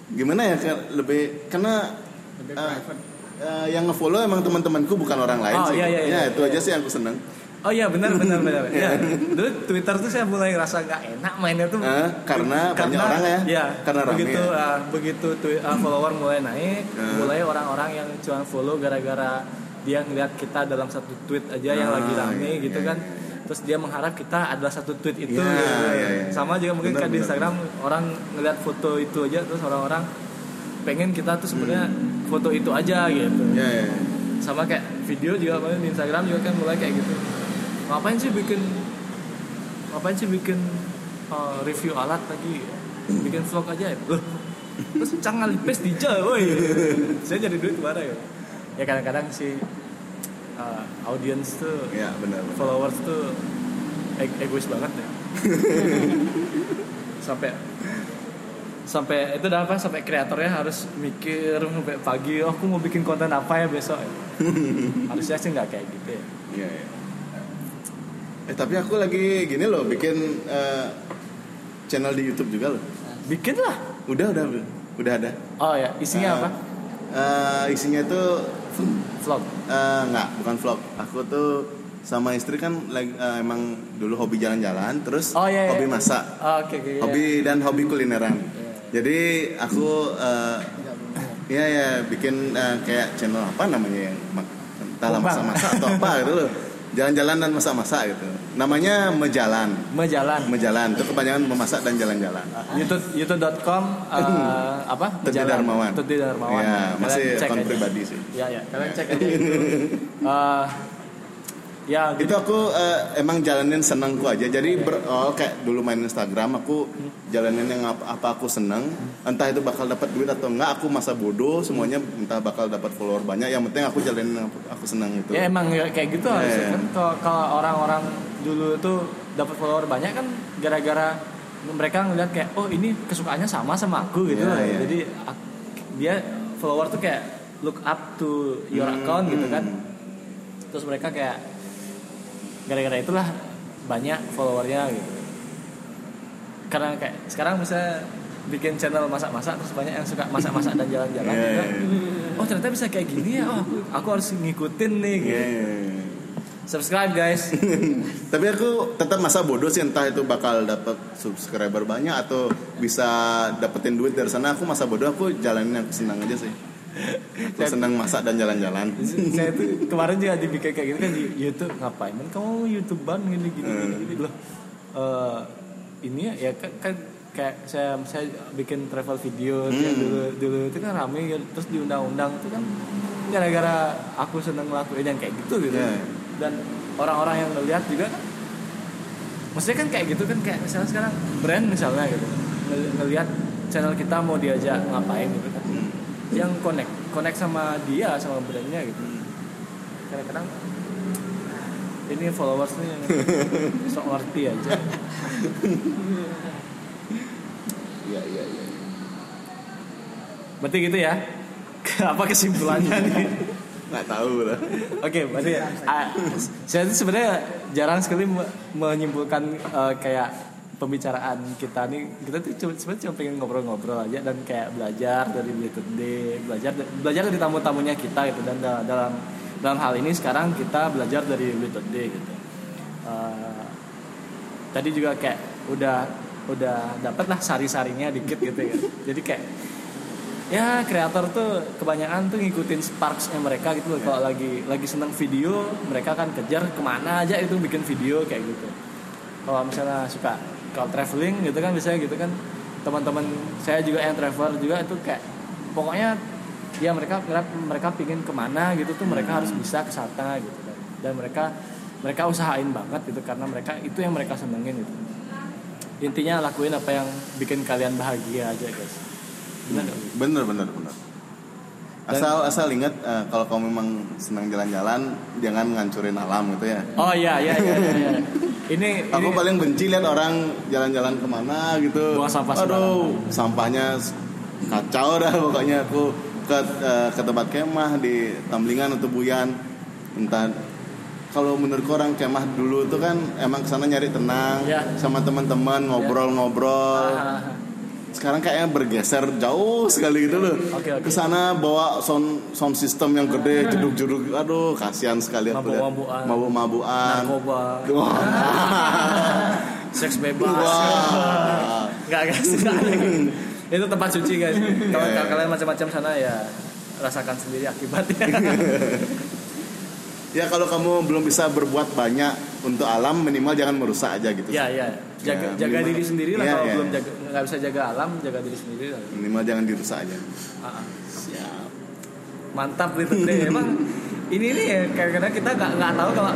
Gimana ya lebih karena Lebih private. eh, yang ngefollow emang teman-temanku bukan orang lain Oh, sih. iya, iya, Ya, iya, itu iya. aja sih yang aku seneng. oh iya benar benar benar (laughs) ya dulu Twitter tuh saya mulai ngerasa nggak enak mainnya tuh Eh, karena banyak orang ya? ya Karena begitu ya? ah, begitu twi- ah, follower mulai naik Eh. mulai orang-orang yang cuma follow gara-gara dia ngeliat kita dalam satu tweet aja yang Ah, lagi rame iya, gitu iya, kan iya. Terus dia mengharap kita adalah satu tweet itu Iya, gitu. iya, iya. sama juga mungkin kan di. Instagram orang ngeliat foto itu aja terus orang-orang pengen kita tuh sebenarnya foto itu aja gitu Ya, ya. sama kayak video juga di Instagram juga kan mulai kayak gitu ngapain sih bikin ngapain sih bikin uh, review alat lagi bikin vlog aja ya loh terus canggah lipes dija woi saya jadi duit ke mana ya ya kadang-kadang si uh, audience tuh Ya, benar. followers tuh e- egois banget ya (laughs) sampai sampai itu udah apa sampai kreatornya harus mikir sampai pagi oh aku mau bikin konten apa ya besok (laughs) harusnya sih nggak kayak gitu ya Iya, iya. Eh tapi aku lagi gini loh bikin eh, channel di YouTube juga loh. bikin lah Udah udah. udah. ada Oh ya, isinya Eh, apa? eh, isinya itu Vlog. eh, nggak bukan vlog aku tuh sama istri kan lagi eh, emang dulu hobi jalan-jalan terus Oh, iya, iya. hobi masak Oh, Oke, oke. iya. hobi dan hobi kulineran jadi aku eh, Iya ya bikin eh, kayak channel apa namanya yang entahlah masak-masak atau apa gitu loh. (laughs) Jalan-jalan dan masak-masak gitu. Namanya Mejalan. Mejalan. Mejalan itu kebanyakan memasak dan jalan-jalan. YouTube youtube.com (laughs) eh, apa? Mejalan. Darmawan. Teti Darmawan. Iya, Kalian masih akun pribadi sih. Ya ya, kalian cek aja itu. (laughs) Ya Itu gitu. aku eh, emang jalanin senengku aja. Jadi berawal kayak dulu main Instagram aku jalanin yang apa, apa aku seneng. Entah itu bakal dapat duit atau enggak, aku masa bodoh semuanya entah bakal dapat follower banyak. Yang penting aku jalanin yang aku, seneng itu. Ya emang ya kayak gitu harusnya Iya. kan kalau orang-orang dulu tuh dapat follower banyak kan gara-gara mereka ngeliat kayak oh ini kesukaannya sama sama aku gitu. Iya, iya. Jadi dia follower tuh kayak look up to your Hmm, account gitu kan. hmm. Terus mereka kayak gara-gara itulah banyak followernya gitu. Karena kayak sekarang misalnya bikin channel masak-masak terus banyak yang suka masak-masak dan jalan-jalan Iya, juga. iya, Oh ternyata bisa kayak gini ya. Oh aku, harus ngikutin nih gitu. Iya, iya, iya. Subscribe guys. (laughs) Tapi aku tetap masa bodoh sih entah itu bakal dapat subscriber banyak atau bisa dapetin duit dari sana. Aku masa bodoh aku jalanin yang senang aja sih. Aku senang masak dan jalan-jalan. saya tuh kemarin juga dibikin kayak gitu kan di YouTube ngapain kan kamu youtuber gini gini gini, gini. loh eh, ini ya, ya kan, kan kayak saya saya bikin travel video Hmm. dulu dulu itu kan rame ya, terus diundang-undang tuh kan gara-gara aku seneng ngelakuin yang kayak gitu gitu Iya. dan orang-orang yang ngeliat juga kan maksudnya kan kayak gitu kan kayak misalnya sekarang brand misalnya gitu Ngel- ngeliat channel kita mau diajak ngapain gitu kan Hmm. Yang connect connect sama dia sama brandnya gitu. Kadang-kadang ini followers nih yang (laughs) sok ngerti aja. Iya iya iya. berarti gitu ya? (laughs) Apa kesimpulannya nih? Nggak tahu lah. Oke, berarti ah, saya sebenarnya jarang sekali me- menyimpulkan eh, kayak pembicaraan kita nih. Kita tuh cuma sebenarnya cuma pengen ngobrol-ngobrol aja dan kayak belajar dari to day, belajar belajar dari tamu-tamunya kita gitu dan da- dalam dalam hal ini sekarang kita belajar dari to day gitu. Eh, tadi juga kayak udah udah dapet lah sari-sarinya dikit gitu ya. Jadi kayak ya kreator tuh kebanyakan tuh ngikutin sparksnya mereka gitu kalau lagi lagi seneng video mereka kan kejar ke mana aja itu bikin video kayak gitu kalau misalnya suka kalau traveling gitu kan biasanya gitu kan teman-teman saya juga yang traveler juga itu kayak pokoknya ya mereka mereka, pingin ke mana gitu tuh mereka harus bisa ke sana gitu kan. Dan mereka mereka usahain banget gitu karena mereka itu yang mereka senengin gitu. Intinya lakuin apa yang bikin kalian bahagia aja guys. Benar nggak? Bener bener bener. Asal asal ingat eh, kalau kamu memang senang jalan-jalan jangan ngancurin alam gitu ya. Oh iya iya iya. iya, iya. Ini (laughs) Aku ini paling benci lihat orang jalan-jalan ke mana gitu. Buang sampah Aduh, sampahnya kacau dah pokoknya aku ke eh, ke tempat kemah di Tamlingan atau Buyan. Entah kalau menurut orang kemah dulu tuh kan emang ke sana nyari tenang Ya. sama teman-teman ngobrol-ngobrol. Ah, Sekarang kayaknya bergeser jauh sekali gitu loh. Oke, oke. Ke sana bawa sound sound system yang gede, jeduk-jeduk. Aduh, kasihan sekali aku lihat. Mabuk-mabukan. narkoba, Wah. (laughs) seks bebas. Wah. Nggak ada. Itu tempat suci guys. (laughs) Kalau Iya. kalau kalian macam-macam sana ya rasakan sendiri akibatnya. (laughs) Ya kalau kamu belum bisa berbuat banyak untuk alam minimal jangan merusak aja gitu. ya ya. Jaga Ya, jaga minimal. diri sendiri lah Iya, kalau iya. belum jaga nggak bisa jaga alam, jaga diri sendiri lah. Minimal jangan dirusak aja. Ah, ah. Siap. Mantap gitu deh. (laughs) Emang ini nih ya kadang-kadang kita nggak nggak tahu kalau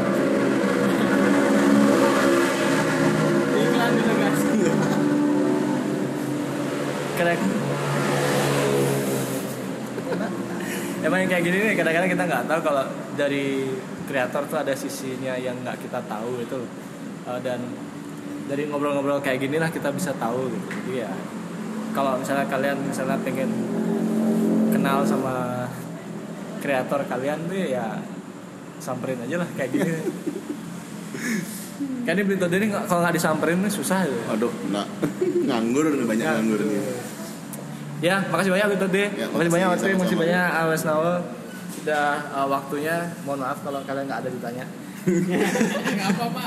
Iklan dulu guys. kadang emang yang kayak gini nih kadang-kadang kita nggak tahu kalau dari kreator tuh ada sisinya yang nggak kita tahu itu. Eh, dan dari ngobrol-ngobrol kayak gini lah kita bisa tahu gitu jadi ya kalau misalnya kalian misalnya pengen kenal sama kreator kalian tuh ya samperin aja lah kayak gini kan ini berita ini nggak- kalau nggak disamperin nih susah ya Aduh, enggak. nganggur banyak nganggur. Ya, makasih banyak Lito D. Ya, makasih banyak Watri, makasih banyak Awes Nawal. Sudah uh, waktunya. Mohon maaf kalau kalian nggak ada ditanya. Nggak apa-apa.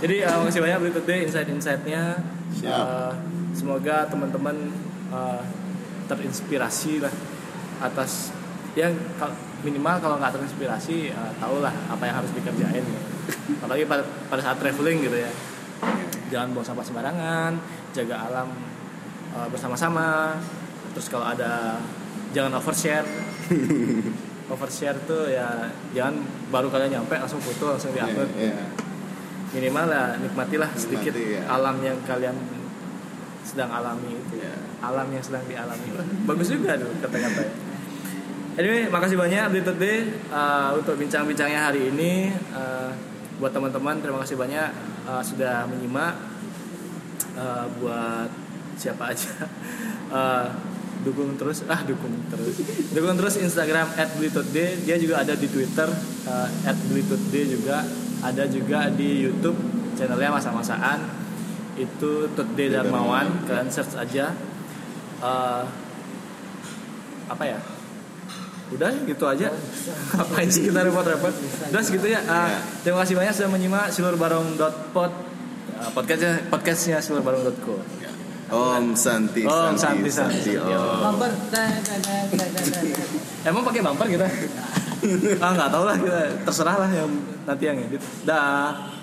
Jadi uh, makasih banyak Lito D insight-insightnya. Siap. Uh, semoga teman-teman uh, terinspirasi lah atas yang minimal kalau nggak terinspirasi uh, tahulah apa yang harus dikerjain ya. apalagi pada, pada saat traveling gitu ya jangan buang sampah sembarangan jaga alam uh, bersama-sama terus kalau ada jangan overshare (laughs) overshare tuh ya jangan baru kalian nyampe langsung foto langsung diupload. Iya, iya. minimal ya nikmatilah sedikit Nikmati, ya. alam yang kalian sedang alami itu. Iya. alam yang sedang dialami. Bagus juga tuh kata-kata. Anyway makasih banyak Day uh, untuk bincang-bincangnya hari ini. Uh, buat teman-teman terima kasih banyak uh, sudah menyimak. Uh, buat siapa aja. (laughs) Uh, dukung terus. Ah dukung terus. Dukung terus Instagram @blitutd dia juga ada di Twitter uh, @blitutd juga. Ada juga di YouTube channelnya masa-masaan. Itu Tutde Darmawan. kalian search aja. Uh, apa ya? Udah gitu aja. (laughs) Ngapain sih kita repot-repot? Udah segitu ya. Uh, terima kasih banyak sudah menyimak. Silurbarong.pod uh, podcastnya podcastnya silurbarong.co. Om Santi Om Santi, Santi. Om. Bumper. Emang pakai bumper kita? (laughs) ah nggak tahu lah kita terserah lah yang nanti yang edit. Dah.